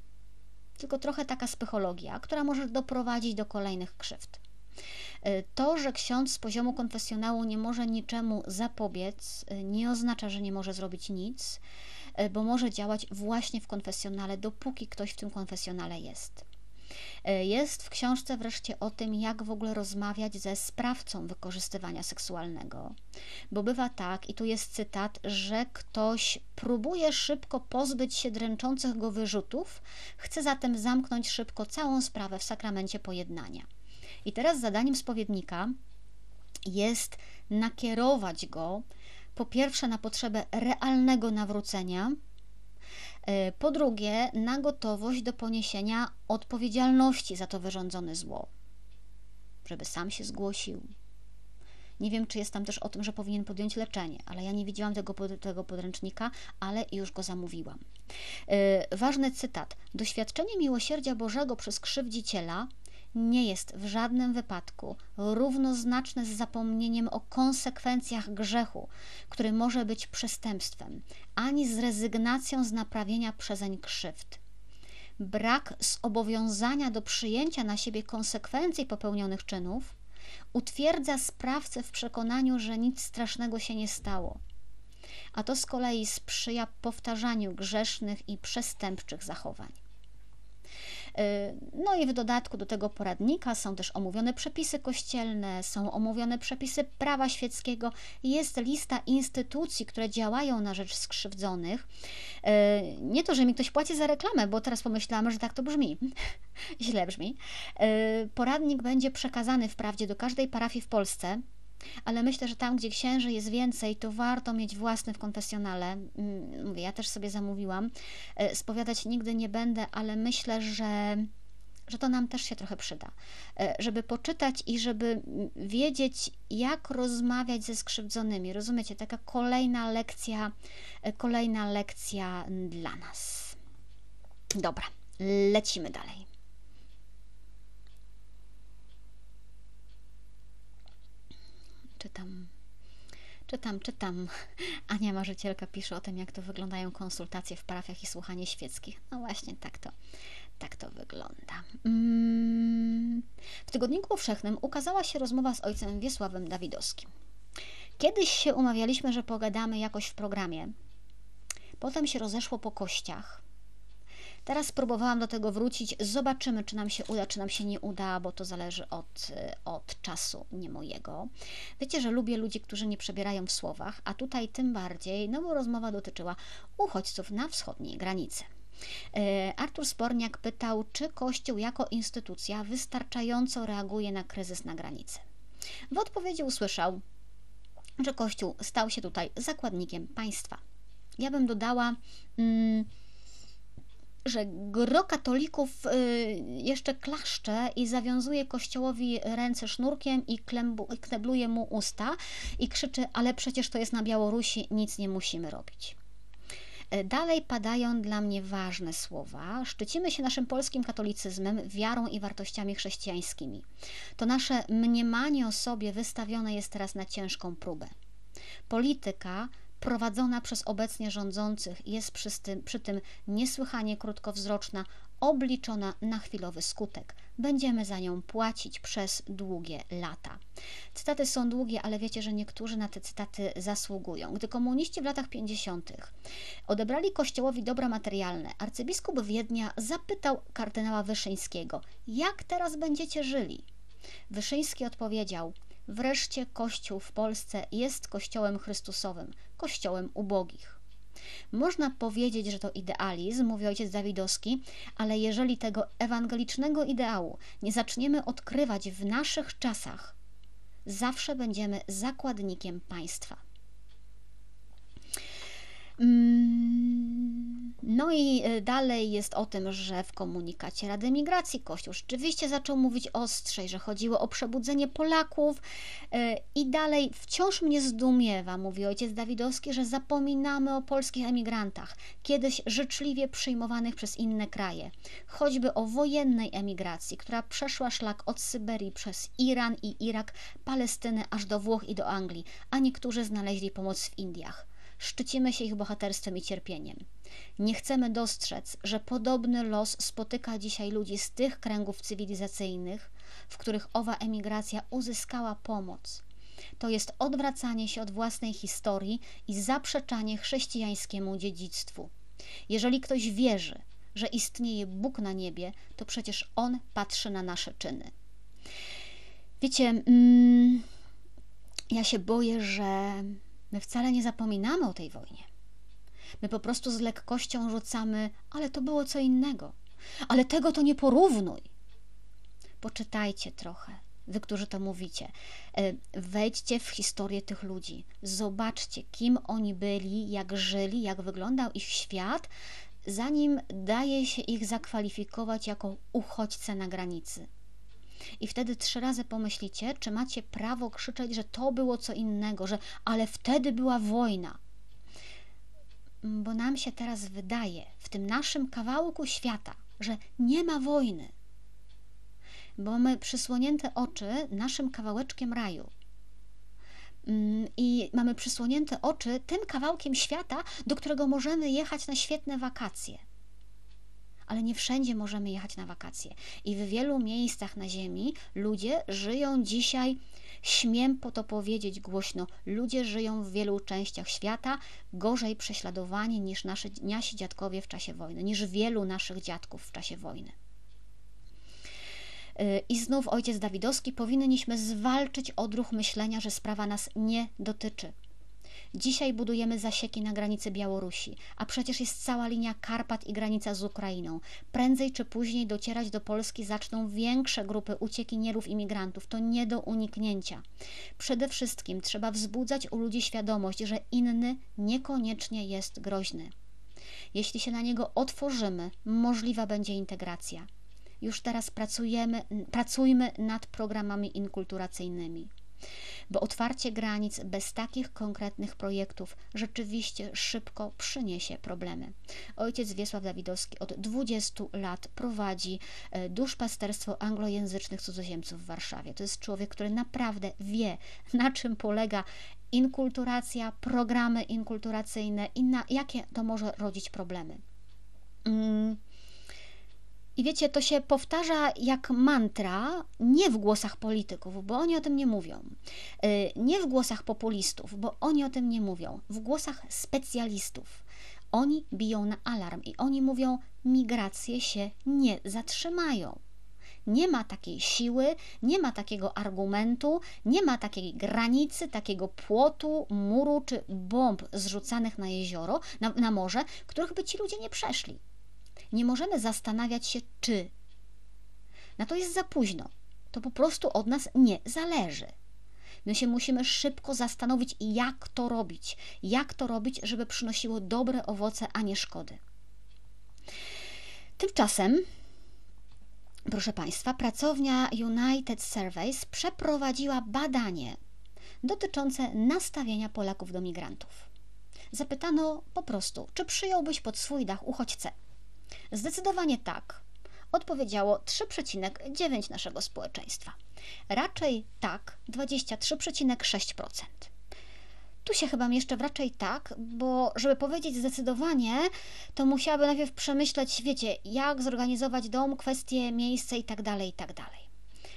tylko trochę taka psychologia, która może doprowadzić do kolejnych krzywd. Y, to, że ksiądz z poziomu konfesjonału nie może niczemu zapobiec, y, nie oznacza, że nie może zrobić nic, y, bo może działać właśnie w konfesjonale, dopóki ktoś w tym konfesjonale jest. Jest w książce wreszcie o tym, jak w ogóle rozmawiać ze sprawcą wykorzystywania seksualnego. Bo bywa tak, i tu jest cytat, że ktoś próbuje szybko pozbyć się dręczących go wyrzutów, chce zatem zamknąć szybko całą sprawę w sakramencie pojednania. I teraz zadaniem spowiednika jest nakierować go po pierwsze na potrzebę realnego nawrócenia, e, po drugie na gotowość do poniesienia odpowiedzialności za to wyrządzone zło, żeby sam się zgłosił. Nie wiem, czy jest tam też o tym, że powinien podjąć leczenie, ale ja nie widziałam tego, tego podręcznika, ale już go zamówiłam. Yy, ważny cytat. Doświadczenie miłosierdzia Bożego przez krzywdziciela nie jest w żadnym wypadku równoznaczne z zapomnieniem o konsekwencjach grzechu, który może być przestępstwem, ani z rezygnacją z naprawienia przezeń krzywd. Brak zobowiązania do przyjęcia na siebie konsekwencji popełnionych czynów utwierdza sprawcę w przekonaniu, że nic strasznego się nie stało. A to z kolei sprzyja powtarzaniu grzesznych i przestępczych zachowań. Y, no i w dodatku do tego poradnika są też omówione przepisy kościelne, są omówione przepisy prawa świeckiego, jest lista instytucji, które działają na rzecz skrzywdzonych. Y, nie to, że mi ktoś płaci za reklamę, bo teraz pomyślałam, że tak to brzmi. Źle brzmi. Y, poradnik będzie przekazany wprawdzie do każdej parafii w Polsce, ale myślę, że tam, gdzie księży jest więcej, to warto mieć własny w konfesjonale. Mm, mówię, ja też sobie zamówiłam. E, spowiadać nigdy nie będę, ale myślę, że że to nam też się trochę przyda, e, żeby poczytać i żeby wiedzieć, jak rozmawiać ze skrzywdzonymi. Rozumiecie, taka kolejna lekcja, e, kolejna lekcja dla nas. Dobra, lecimy dalej. Czytam, czytam, czytam. Ania Marzycielka pisze o tym, jak to wyglądają konsultacje w parafiach i słuchanie świeckich. No właśnie, tak to, tak to wygląda. Mm. W Tygodniku Powszechnym ukazała się rozmowa z ojcem Wiesławem Dawidowskim. Kiedyś się umawialiśmy, że pogadamy jakoś w programie. Potem się rozeszło po kościach. Teraz próbowałam do tego wrócić. Zobaczymy, czy nam się uda, czy nam się nie uda, bo to zależy od, od czasu, nie mojego. Wiecie, że lubię ludzi, którzy nie przebierają w słowach, a tutaj tym bardziej, no bo rozmowa dotyczyła uchodźców na wschodniej granicy. E, Artur Sporniak pytał, czy Kościół jako instytucja wystarczająco reaguje na kryzys na granicy. W odpowiedzi usłyszał, że Kościół stał się tutaj zakładnikiem państwa. Ja bym dodała. Hmm, że gro katolików y, jeszcze klaszcze i zawiązuje kościołowi ręce sznurkiem i knebluje mu usta i krzyczy, ale przecież to jest na Białorusi, nic nie musimy robić. E, dalej padają dla mnie ważne słowa. Szczycimy się naszym polskim katolicyzmem, wiarą i wartościami chrześcijańskimi. To nasze mniemanie o sobie wystawione jest teraz na ciężką próbę. Polityka prowadzona przez obecnie rządzących jest przy tym, przy tym niesłychanie krótkowzroczna, obliczona na chwilowy skutek. Będziemy za nią płacić przez długie lata. Cytaty są długie, ale wiecie, że niektórzy na te cytaty zasługują. Gdy komuniści w latach 50. odebrali Kościołowi dobra materialne, arcybiskup Wiednia zapytał kardynała Wyszyńskiego: Jak teraz będziecie żyli? Wyszyński odpowiedział: Wreszcie Kościół w Polsce jest Kościołem Chrystusowym, Kościołem ubogich. Można powiedzieć, że to idealizm, mówi ojciec Dawidowski, ale jeżeli tego ewangelicznego ideału nie zaczniemy odkrywać w naszych czasach, zawsze będziemy zakładnikiem państwa. Mm, no i e, dalej jest o tym, że w komunikacie Rady Migracji Kościół rzeczywiście zaczął mówić ostrzej, że chodziło o przebudzenie Polaków e, i dalej wciąż mnie zdumiewa, mówi ojciec Dawidowski, że zapominamy o polskich emigrantach, kiedyś życzliwie przyjmowanych przez inne kraje, choćby o wojennej emigracji, która przeszła szlak od Syberii przez Iran i Irak, Palestynę aż do Włoch i do Anglii, a niektórzy znaleźli pomoc w Indiach szczycimy się ich bohaterstwem i cierpieniem. Nie chcemy dostrzec, że podobny los spotyka dzisiaj ludzi z tych kręgów cywilizacyjnych, w których owa emigracja uzyskała pomoc. To jest odwracanie się od własnej historii i zaprzeczanie chrześcijańskiemu dziedzictwu. Jeżeli ktoś wierzy, że istnieje Bóg na niebie, to przecież On patrzy na nasze czyny. Wiecie, mm, ja się boję, że My wcale nie zapominamy o tej wojnie. My po prostu z lekkością rzucamy, ale to było co innego. Ale tego to nie porównuj. Poczytajcie trochę, wy, którzy to mówicie. E, wejdźcie w historię tych ludzi. Zobaczcie, kim oni byli, jak żyli, jak wyglądał ich świat, zanim daje się ich zakwalifikować jako uchodźcę na granicy. I wtedy trzy razy pomyślicie, czy macie prawo krzyczeć, że to było co innego, że ale wtedy była wojna. Bo nam się teraz wydaje, w tym naszym kawałku świata, że nie ma wojny. Bo mamy przysłonięte oczy naszym kawałeczkiem raju. Mm, I mamy przysłonięte oczy tym kawałkiem świata, do którego możemy jechać na świetne wakacje ale nie wszędzie możemy jechać na wakacje. I w wielu miejscach na Ziemi ludzie żyją dzisiaj, śmiem po to powiedzieć głośno, ludzie żyją w wielu częściach świata gorzej prześladowani niż nasi, nasi dziadkowie w czasie wojny, niż wielu naszych dziadków w czasie wojny. Y, I znów ojciec Dawidowski, powinniśmy zwalczyć odruch myślenia, że sprawa nas nie dotyczy. Dzisiaj budujemy zasieki na granicy Białorusi, a przecież jest cała linia Karpat i granica z Ukrainą. Prędzej czy później docierać do Polski zaczną większe grupy uciekinierów imigrantów. To nie do uniknięcia. Przede wszystkim trzeba wzbudzać u ludzi świadomość, że inny niekoniecznie jest groźny. Jeśli się na niego otworzymy, możliwa będzie integracja. Już teraz pracujemy, pracujmy nad programami inkulturacyjnymi bo otwarcie granic bez takich konkretnych projektów rzeczywiście szybko przyniesie problemy. Ojciec Wiesław Dawidowski od 20 lat prowadzi e, duszpasterstwo anglojęzycznych cudzoziemców w Warszawie. To jest człowiek, który naprawdę wie, na czym polega inkulturacja, programy inkulturacyjne i na jakie to może rodzić problemy. Mm. I wiecie, to się powtarza jak mantra nie w głosach polityków, bo oni o tym nie mówią, y, nie w głosach populistów, bo oni o tym nie mówią, w głosach specjalistów. Oni biją na alarm i oni mówią: migracje się nie zatrzymają. Nie ma takiej siły, nie ma takiego argumentu, nie ma takiej granicy, takiego płotu, muru czy bomb zrzucanych na jezioro, na, na morze, których by ci ludzie nie przeszli. Nie możemy zastanawiać się, czy. Na to jest za późno. To po prostu od nas nie zależy. My się musimy szybko zastanowić, jak to robić. Jak to robić, żeby przynosiło dobre owoce, a nie szkody. Tymczasem, proszę Państwa, pracownia United Surveys przeprowadziła badanie dotyczące nastawienia Polaków do migrantów. Zapytano po prostu, czy przyjąłbyś pod swój dach uchodźcę. Zdecydowanie tak. Odpowiedziało 3,9 naszego społeczeństwa. Raczej tak 23,6%. Tu się chyba jeszcze w raczej tak, bo żeby powiedzieć zdecydowanie, to musiałaby najpierw przemyśleć, wiecie, jak zorganizować dom, kwestie, miejsce i tak dalej, i tak.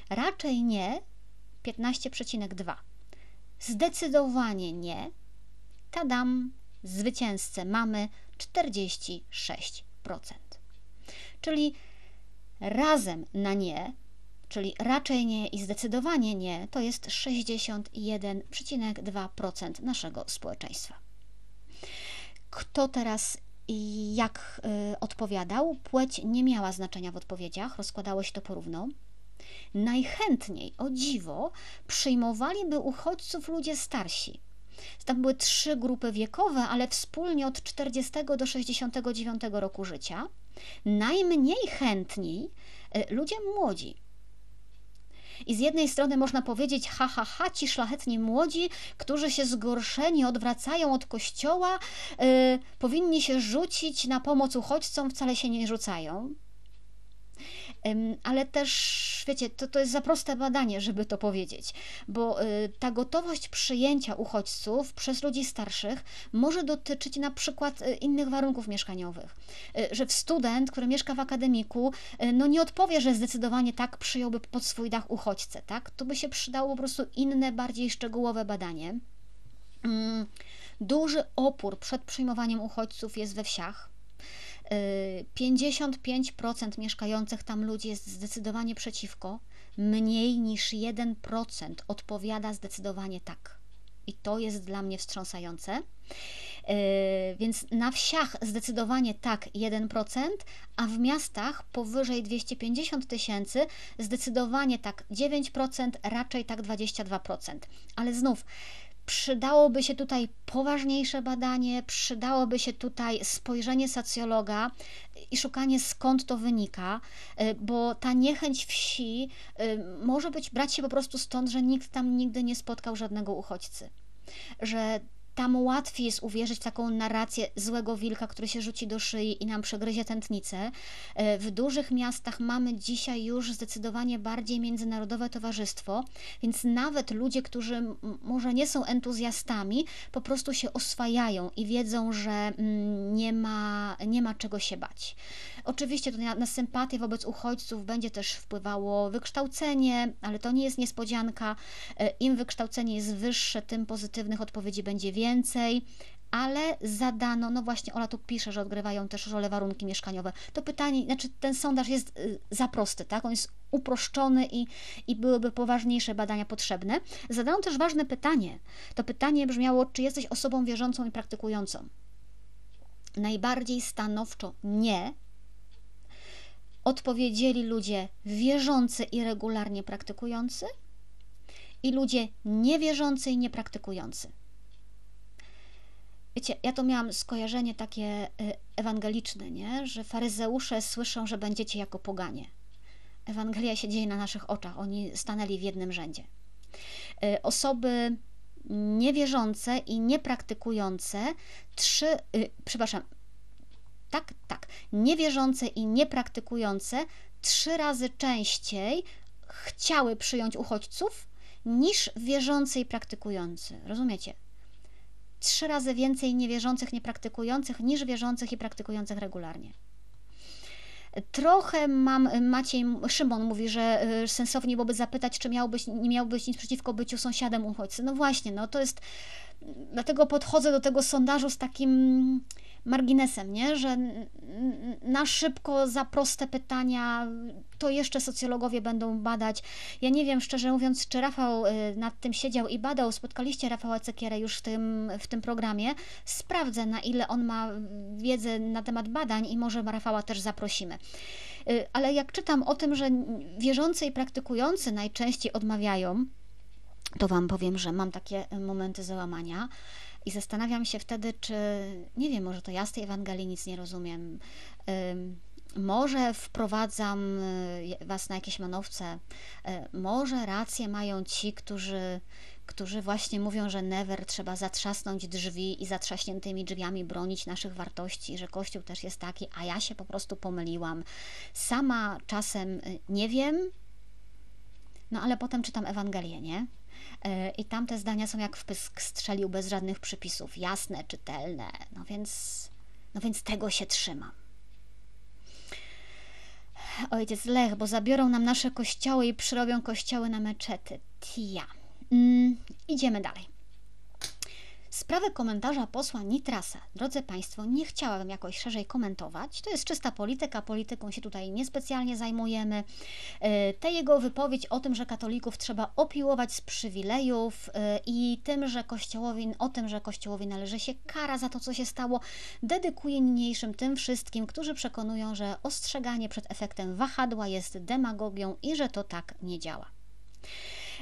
Raczej nie 15,2. Zdecydowanie nie. Tadam, zwycięzcę mamy 46%. Czyli razem na nie czyli raczej nie i zdecydowanie nie, to jest 61,2% naszego społeczeństwa. Kto teraz i jak y, odpowiadał? Płeć nie miała znaczenia w odpowiedziach, rozkładało się to porówno. Najchętniej, o dziwo, przyjmowaliby uchodźców ludzie starsi. Tam były trzy grupy wiekowe, ale wspólnie od 40 do 69 roku życia. Najmniej chętni y, ludzie młodzi, i z jednej strony można powiedzieć, ha, ha, ha, ci szlachetni młodzi, którzy się zgorszeni odwracają od kościoła, yy, powinni się rzucić na pomoc uchodźcom, wcale się nie rzucają ale też, wiecie, to, to jest za proste badanie, żeby to powiedzieć, bo y, ta gotowość przyjęcia uchodźców przez ludzi starszych może dotyczyć na przykład y, innych warunków mieszkaniowych, y, że student, który mieszka w akademiku, no nie odpowie, że zdecydowanie tak przyjąłby pod swój dach uchodźcę, tak? To by się przydało po prostu inne, bardziej szczegółowe badanie. Mm, duży opór przed przyjmowaniem uchodźców jest we wsiach 55% mieszkających tam ludzi jest zdecydowanie przeciwko, mniej niż 1% odpowiada zdecydowanie tak. I to jest dla mnie wstrząsające. Yy, więc na wsiach zdecydowanie tak 1%, a w miastach powyżej 250 tysięcy zdecydowanie tak 9%, raczej tak 22%. Ale znów przydałoby się tutaj poważniejsze badanie, przydałoby się tutaj spojrzenie socjologa i szukanie skąd to wynika, y, bo ta niechęć wsi y, może być brać się po prostu stąd, że nikt tam nigdy nie spotkał żadnego uchodźcy. Że tam łatwiej jest uwierzyć w taką narrację złego wilka, który się rzuci do szyi i nam przegryzie tętnicę. E, w dużych miastach mamy dzisiaj już zdecydowanie bardziej międzynarodowe towarzystwo, więc nawet ludzie, którzy może nie są entuzjastami, po prostu się oswajają i wiedzą, że mm, nie ma, nie ma czego się bać. Oczywiście to na, na sympatię wobec uchodźców będzie też wpływało wykształcenie, ale to nie jest niespodzianka. E, Im wykształcenie jest wyższe, tym pozytywnych odpowiedzi będzie więcej ale zadano, no właśnie Ola tu pisze, że odgrywają też rolę warunki mieszkaniowe. To pytanie, znaczy ten sondaż jest y, za prosty, tak? On jest uproszczony i, i byłyby poważniejsze badania potrzebne. Zadano też ważne pytanie. To pytanie brzmiało, czy jesteś osobą wierzącą i praktykującą? Najbardziej stanowczo nie, odpowiedzieli ludzie wierzący i regularnie praktykujący i ludzie niewierzący i niepraktykujący. Wiecie, ja to miałam skojarzenie takie y, ewangeliczne, nie? że faryzeusze słyszą, że będziecie jako poganie. Ewangelia się dzieje na naszych oczach, oni stanęli w jednym rzędzie. Y, osoby niewierzące i niepraktykujące, trzy, y, przepraszam, tak, tak, niewierzące i niepraktykujące trzy razy częściej chciały przyjąć uchodźców niż wierzący i praktykujący. Rozumiecie? Trzy razy więcej niewierzących, niepraktykujących niż wierzących i praktykujących regularnie. Trochę mam, Maciej, Szymon mówi, że y, sensownie byłoby zapytać, czy miałbyś, nie miałbyś nic przeciwko byciu sąsiadem uchodźcy. No właśnie, no to jest, dlatego podchodzę do tego sondażu z takim marginesem, nie? że na szybko za proste pytania to jeszcze socjologowie będą badać. Ja nie wiem, szczerze mówiąc, czy Rafał y, nad tym siedział i badał. Spotkaliście Rafała Cekierę już w tym, w tym programie. Sprawdzę, na ile on ma wiedzę na temat badań i może Rafała też zaprosimy. Y, ale jak czytam o tym, że wierzący i praktykujący najczęściej odmawiają, to Wam powiem, że mam takie momenty załamania. I zastanawiam się wtedy, czy nie wiem, może to ja z tej Ewangelii nic nie rozumiem. Może wprowadzam y, Was na jakieś manowce, y, może rację mają ci, którzy, którzy właśnie mówią, że never trzeba zatrzasnąć drzwi i zatrzaśniętymi drzwiami bronić naszych wartości, że Kościół też jest taki, a ja się po prostu pomyliłam. Sama czasem y, nie wiem, no ale potem czytam Ewangelię, nie? E, I tamte zdania są jak w pysk strzelił bez żadnych przypisów, jasne, czytelne. No więc, no więc tego się trzymam. Ojciec Lech, bo zabiorą nam nasze kościoły i przyrobią kościoły na meczety. Tia. Mm, idziemy dalej. Sprawę komentarza posła Nitrasa, drodzy Państwo, nie chciałabym jakoś szerzej komentować. To jest czysta polityka, polityką się tutaj niespecjalnie zajmujemy. E, Te jego wypowiedź o tym, że katolików trzeba opiłować z przywilejów e, i tym, że kościołowi, o tym, że kościołowi należy się kara za to, co się stało, dedykuje niniejszym tym wszystkim, którzy przekonują, że ostrzeganie przed efektem wahadła jest demagogią i że to tak nie działa.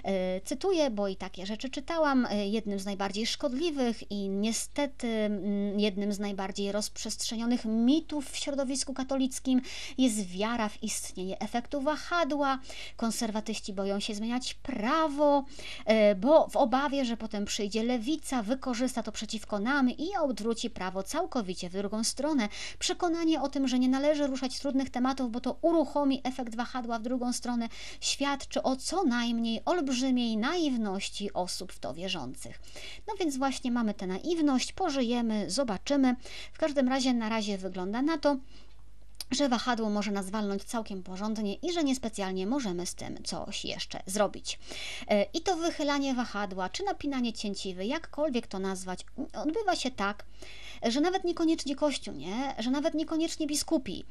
E, cytuję, bo i takie rzeczy czytałam. E, jednym z najbardziej szkodliwych i niestety mm, jednym z najbardziej rozprzestrzenionych mitów w środowisku katolickim jest wiara w istnienie efektu wahadła. Konserwatyści boją się zmieniać prawo, e, bo w obawie, że potem przyjdzie lewica, wykorzysta to przeciwko nam i odwróci prawo całkowicie w drugą stronę. Przekonanie o tym, że nie należy ruszać trudnych tematów, bo to uruchomi efekt wahadła w drugą stronę, świadczy o co najmniej olbrzymiej olbrzymiej naiwności osób w to wierzących. No więc właśnie mamy tę naiwność, pożyjemy, zobaczymy. W każdym razie na razie wygląda na to, że wahadło może nas walnąć całkiem porządnie i że niespecjalnie możemy z tym coś jeszcze zrobić. E, I to wychylanie wahadła, czy napinanie cięciwy, jakkolwiek to nazwać, odbywa się tak, że nawet niekoniecznie Kościół, nie? że nawet niekoniecznie biskupi,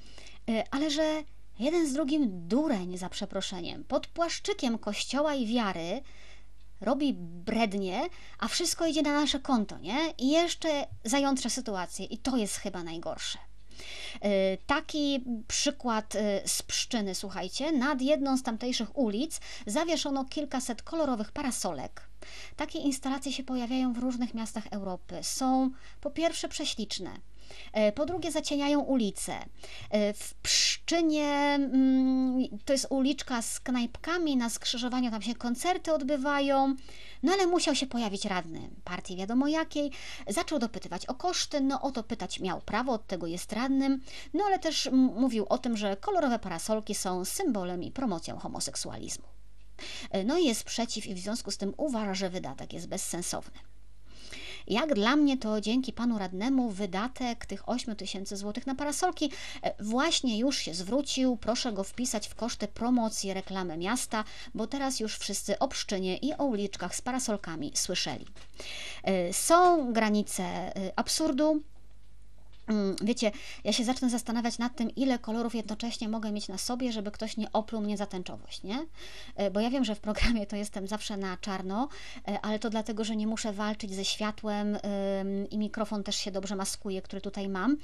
e, ale że jeden z drugim dureń za przeproszeniem, pod płaszczykiem kościoła i wiary robi brednie, a wszystko idzie na nasze konto, nie? I jeszcze zajątrze sytuację i to jest chyba najgorsze. E, taki przykład e, z Pszczyny, słuchajcie, nad jedną z tamtejszych ulic zawieszono kilkaset kolorowych parasolek. Takie instalacje się pojawiają w różnych miastach Europy. Są po pierwsze prześliczne, po drugie, zacieniają ulice. E, w Pszczynie mm, to jest uliczka z knajpkami, na skrzyżowaniu tam się koncerty odbywają. No ale musiał się pojawić radny partii wiadomo jakiej, zaczął dopytywać o koszty, no o to pytać miał prawo, od tego jest radnym, no ale też mówił o tym, że kolorowe parasolki są symbolem i promocją homoseksualizmu. E, no i jest przeciw i w związku z tym uważa, że wydatek jest bezsensowny. Jak dla mnie to dzięki panu radnemu wydatek tych 8 tysięcy złotych na parasolki e, właśnie już się zwrócił. Proszę go wpisać w koszty promocji reklamy miasta, bo teraz już wszyscy o pszczynie i o uliczkach z parasolkami słyszeli. E, są granice e, absurdu, wiecie, ja się zacznę zastanawiać nad tym, ile kolorów jednocześnie mogę mieć na sobie, żeby ktoś nie opluł mnie za tęczowość, nie? E, bo ja wiem, że w programie to jestem zawsze na czarno, e, ale to dlatego, że nie muszę walczyć ze światłem i mikrofon też się dobrze maskuje, który tutaj mam,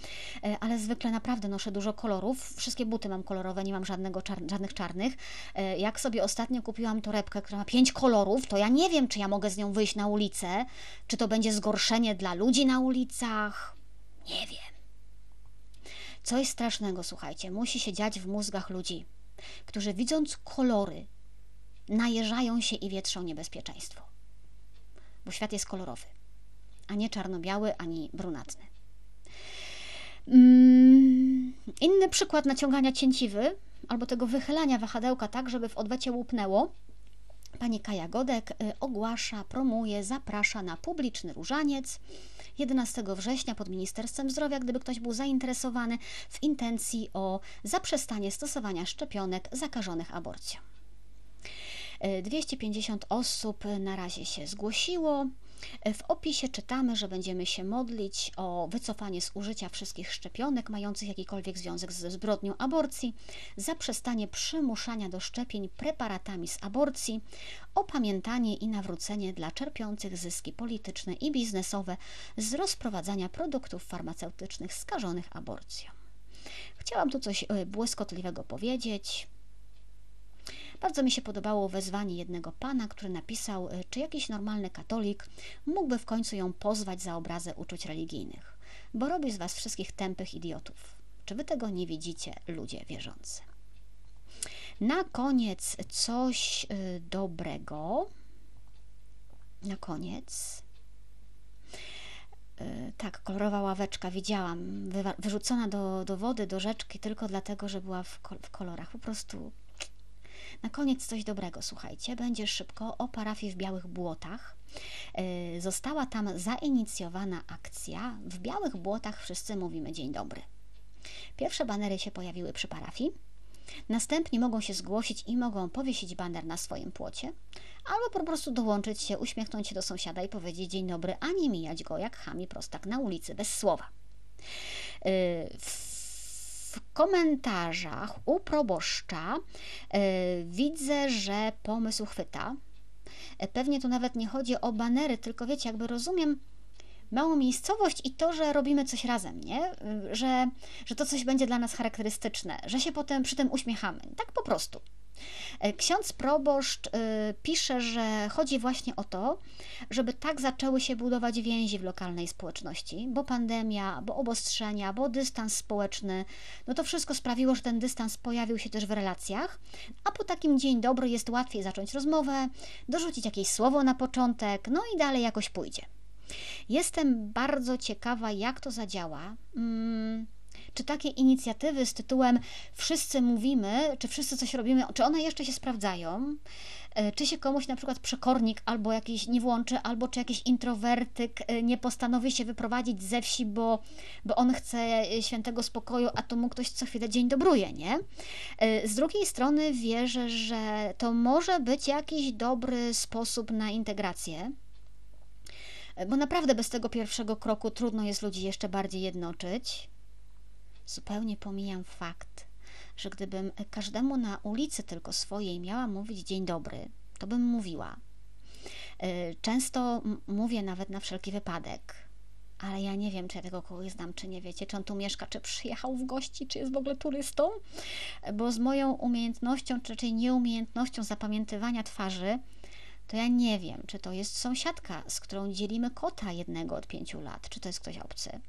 e, ale zwykle naprawdę noszę dużo kolorów. Wszystkie buty mam kolorowe, nie mam żadnego czar żadnych czarnych. Jak sobie ostatnio kupiłam torebkę, która ma pięć kolorów, to ja nie wiem, czy ja mogę z nią wyjść na ulicę, czy to będzie zgorszenie dla ludzi na ulicach. Nie wiem. Coś strasznego, słuchajcie, musi się dziać w mózgach ludzi, którzy widząc kolory, najeżają się i wietrzą niebezpieczeństwo. Bo świat jest kolorowy, a nie czarno-biały, ani brunatny. Mm, inny przykład naciągania cięciwy albo tego wychylania wahadełka tak, żeby w odwecie łupnęło. Pani Kaja Godek y, ogłasza, promuje, zaprasza na publiczny różaniec 11 września pod Ministerstwem Zdrowia, gdyby ktoś był zainteresowany w intencji o zaprzestanie stosowania szczepionek zakażonych aborcją. 250 osób na razie się zgłosiło. W opisie czytamy, że będziemy się modlić o wycofanie z użycia wszystkich szczepionek mających jakikolwiek związek ze zbrodnią aborcji, zaprzestanie przymuszania do szczepień preparatami z aborcji, opamiętanie i nawrócenie dla czerpiących zyski polityczne i biznesowe z rozprowadzania produktów farmaceutycznych skażonych aborcją. Chciałam tu coś e, błyskotliwego powiedzieć. Bardzo mi się podobało wezwanie jednego pana, który napisał, e, czy jakiś normalny katolik mógłby w końcu ją pozwać za obrazę uczuć religijnych, bo robi z was wszystkich tępych idiotów. Czy wy tego nie widzicie, ludzie wierzący? Na koniec coś e, dobrego. Na koniec. E, tak, kolorowa ławeczka widziałam, wyrzucona do, do wody, do rzeczki, tylko dlatego, że była w kolorach. Po prostu na koniec coś dobrego, słuchajcie, będzie szybko o parafii w Białych Błotach. E, została tam zainicjowana akcja. W Białych Błotach wszyscy mówimy dzień dobry. Pierwsze banery się pojawiły przy parafii. Następnie mogą się zgłosić i mogą powiesić baner na swoim płocie, albo po prostu dołączyć się, uśmiechnąć się do sąsiada i powiedzieć dzień dobry, a nie mijać go jak chami prostak na ulicy bez słowa. Y, w komentarzach u proboszcza y, widzę, że pomysł chwyta. Y, pewnie tu nawet nie chodzi o banery, tylko wiecie, jakby rozumiem małą miejscowość i to, że robimy coś razem, nie? Że, że to coś będzie dla nas charakterystyczne, że się potem przy tym uśmiechamy. Tak po prostu. E, ksiądz proboszcz y, pisze, że chodzi właśnie o to, żeby tak zaczęły się budować więzi w lokalnej społeczności, bo pandemia, bo obostrzenia, bo dystans społeczny, no to wszystko sprawiło, że ten dystans pojawił się też w relacjach, a po takim dzień dobry jest łatwiej zacząć rozmowę, dorzucić jakieś słowo na początek, no i dalej jakoś pójdzie. Jestem bardzo ciekawa, jak to zadziała. Hmm czy takie inicjatywy z tytułem wszyscy mówimy, czy wszyscy coś robimy, czy one jeszcze się sprawdzają? E, czy się komuś na przykład przekornik albo jakiś nie włączy, albo czy jakiś introwertyk e, nie postanowi się wyprowadzić ze wsi, bo, bo on chce e, świętego spokoju, a to mu ktoś co chwilę dzień dobruje, nie? Z drugiej strony wierzę, że to może być jakiś dobry sposób na integrację bo naprawdę bez tego pierwszego kroku trudno jest ludzi jeszcze bardziej jednoczyć. Zupełnie pomijam fakt, że gdybym każdemu na ulicy tylko swojej miała mówić dzień dobry, to bym mówiła. Y, często mówię nawet na wszelki wypadek, ale ja nie wiem, czy ja tego kogoś znam, czy nie wiecie, czy on tu mieszka, czy przyjechał w gości, czy jest w ogóle turystą, bo z moją umiejętnością, czy raczej nieumiejętnością zapamiętywania twarzy, to ja nie wiem, czy to jest sąsiadka, z którą dzielimy kota jednego od pięciu lat, czy to jest ktoś obcy.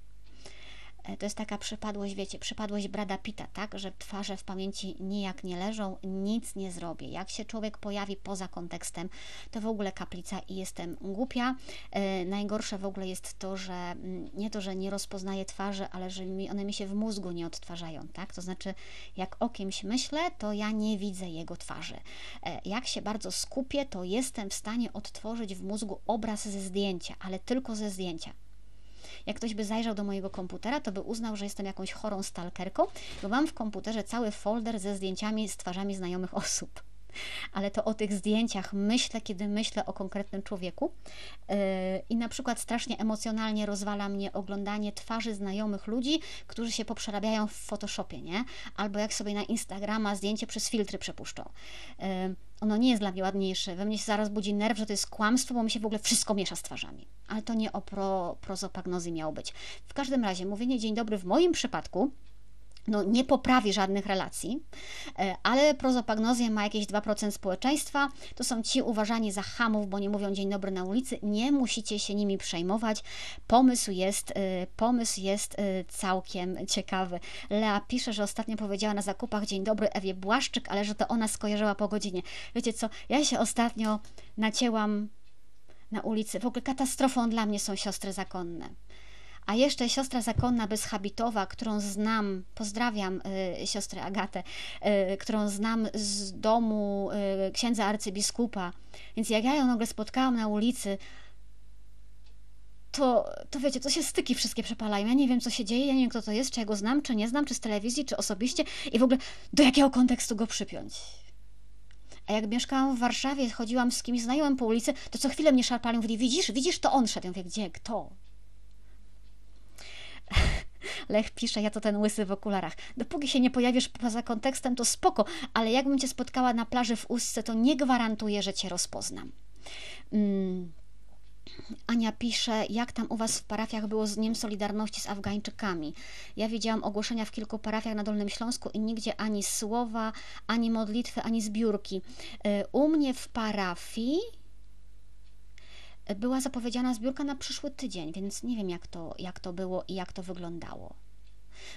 E, to jest taka przypadłość, wiecie, przypadłość Brada Pita, tak, że twarze w pamięci nijak nie leżą, nic nie zrobię. Jak się człowiek pojawi poza kontekstem, to w ogóle kaplica i jestem głupia. E, najgorsze w ogóle jest to, że mm, nie to, że nie rozpoznaję twarzy, ale że one mi się w mózgu nie odtwarzają, tak? To znaczy, jak o kimś myślę, to ja nie widzę jego twarzy. E, jak się bardzo skupię, to jestem w stanie odtworzyć w mózgu obraz ze zdjęcia, ale tylko ze zdjęcia. Jak ktoś by zajrzał do mojego komputera, to by uznał, że jestem jakąś chorą stalkerką, bo mam w komputerze cały folder ze zdjęciami z twarzami znajomych osób ale to o tych zdjęciach myślę, kiedy myślę o konkretnym człowieku. Yy, I na przykład strasznie emocjonalnie rozwala mnie oglądanie twarzy znajomych ludzi, którzy się poprzerabiają w Photoshopie, nie? Albo jak sobie na Instagrama zdjęcie przez filtry przepuszczą. Yy, ono nie jest dla mnie ładniejsze. We mnie się zaraz budzi nerw, że to jest kłamstwo, bo mi się w ogóle wszystko miesza z twarzami. Ale to nie o pro, prozopagnozji miało być. W każdym razie, mówienie dzień dobry w moim przypadku no, nie poprawi żadnych relacji, e, ale prozopagnozja ma jakieś 2% społeczeństwa. To są ci uważani za hamów, bo nie mówią dzień dobry na ulicy. Nie musicie się nimi przejmować. Pomysł jest, e, pomysł jest e, całkiem ciekawy. Lea pisze, że ostatnio powiedziała na zakupach dzień dobry Ewie Błaszczyk, ale że to ona skojarzyła po godzinie. Wiecie co, ja się ostatnio nacięłam na ulicy. W ogóle katastrofą dla mnie są siostry zakonne. A jeszcze siostra zakonna bezhabitowa, którą znam, pozdrawiam y, siostrę Agatę, y, którą znam z domu y, księdza arcybiskupa. Więc jak ja ją nagle spotkałam na ulicy, to, to wiecie, to się styki wszystkie przepalają. Ja nie wiem, co się dzieje, ja nie wiem, kto to jest, czy ja go znam, czy nie znam, czy z telewizji, czy osobiście i w ogóle do jakiego kontekstu go przypiąć. A jak mieszkałam w Warszawie, chodziłam z kimś znajomym po ulicy, to co chwilę mnie szarpali, mówili, widzisz, widzisz, to on szedł. Ja mówię, gdzie, kto? Lech pisze, ja to ten łysy w okularach. Dopóki się nie pojawisz poza kontekstem, to spoko, ale jakbym cię spotkała na plaży w Ustce, to nie gwarantuję, że cię rozpoznam. Mm. Ania pisze, jak tam u Was w parafiach było z Dniem Solidarności z Afgańczykami. Ja widziałam ogłoszenia w kilku parafiach na Dolnym Śląsku i nigdzie ani słowa, ani modlitwy, ani zbiórki. Y, u mnie w parafii była zapowiedziana zbiórka na przyszły tydzień, więc nie wiem, jak to, jak to było i jak to wyglądało.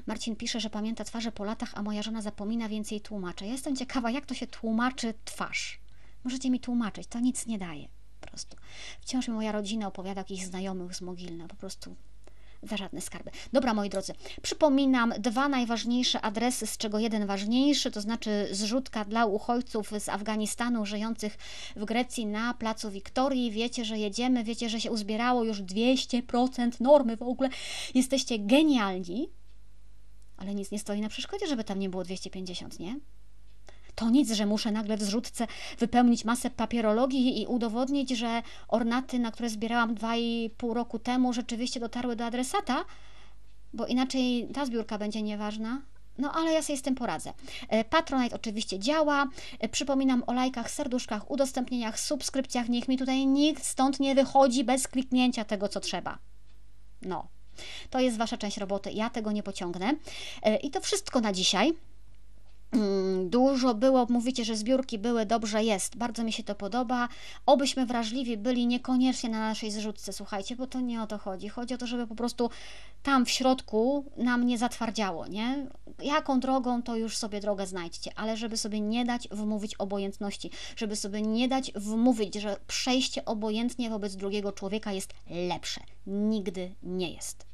Marcin pisze, że pamięta twarze po latach, a moja żona zapomina więcej tłumaczy. Ja jestem ciekawa, jak to się tłumaczy twarz. Możecie mi tłumaczyć, to nic nie daje. Po prostu. Wciąż mi moja rodzina opowiada jakichś znajomych z Mogilna. Po prostu za żadne skarby. Dobra, moi drodzy, przypominam dwa najważniejsze adresy, z czego jeden ważniejszy, to znaczy zrzutka dla uchodźców z Afganistanu żyjących w Grecji na placu Wiktorii. Wiecie, że jedziemy, wiecie, że się uzbierało już 200% normy w ogóle. Jesteście genialni, ale nic nie stoi na przeszkodzie, żeby tam nie było 250, nie? To nic, że muszę nagle w zrzutce wypełnić masę papierologii i udowodnić, że ornaty, na które zbierałam 2,5 roku temu, rzeczywiście dotarły do adresata, bo inaczej ta zbiórka będzie nieważna. No ale ja sobie z tym poradzę. E, Patronite oczywiście działa. E, Przypominam o lajkach, serduszkach, udostępnieniach, subskrypcjach. Niech mi tutaj nikt stąd nie wychodzi bez kliknięcia tego, co trzeba. No, to jest Wasza część roboty. Ja tego nie pociągnę. E, I to wszystko na dzisiaj. Mm, Dużo było, mówicie, że zbiórki były, dobrze jest, bardzo mi się to podoba. Obyśmy wrażliwi byli niekoniecznie na naszej zrzutce, słuchajcie, bo to nie o to chodzi. Chodzi o to, żeby po prostu tam w środku nam nie zatwardziało, nie? Jaką drogą, to już sobie drogę znajdźcie, ale żeby sobie nie dać wmówić obojętności, żeby sobie nie dać wmówić, że przejście obojętnie wobec drugiego człowieka jest lepsze. Nigdy nie jest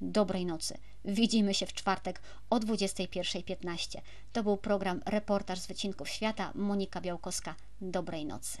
dobrej nocy. Widzimy się w czwartek o 21.15. To był program Reportaż z Wycinków Świata. Monika Białkowska. Dobrej nocy.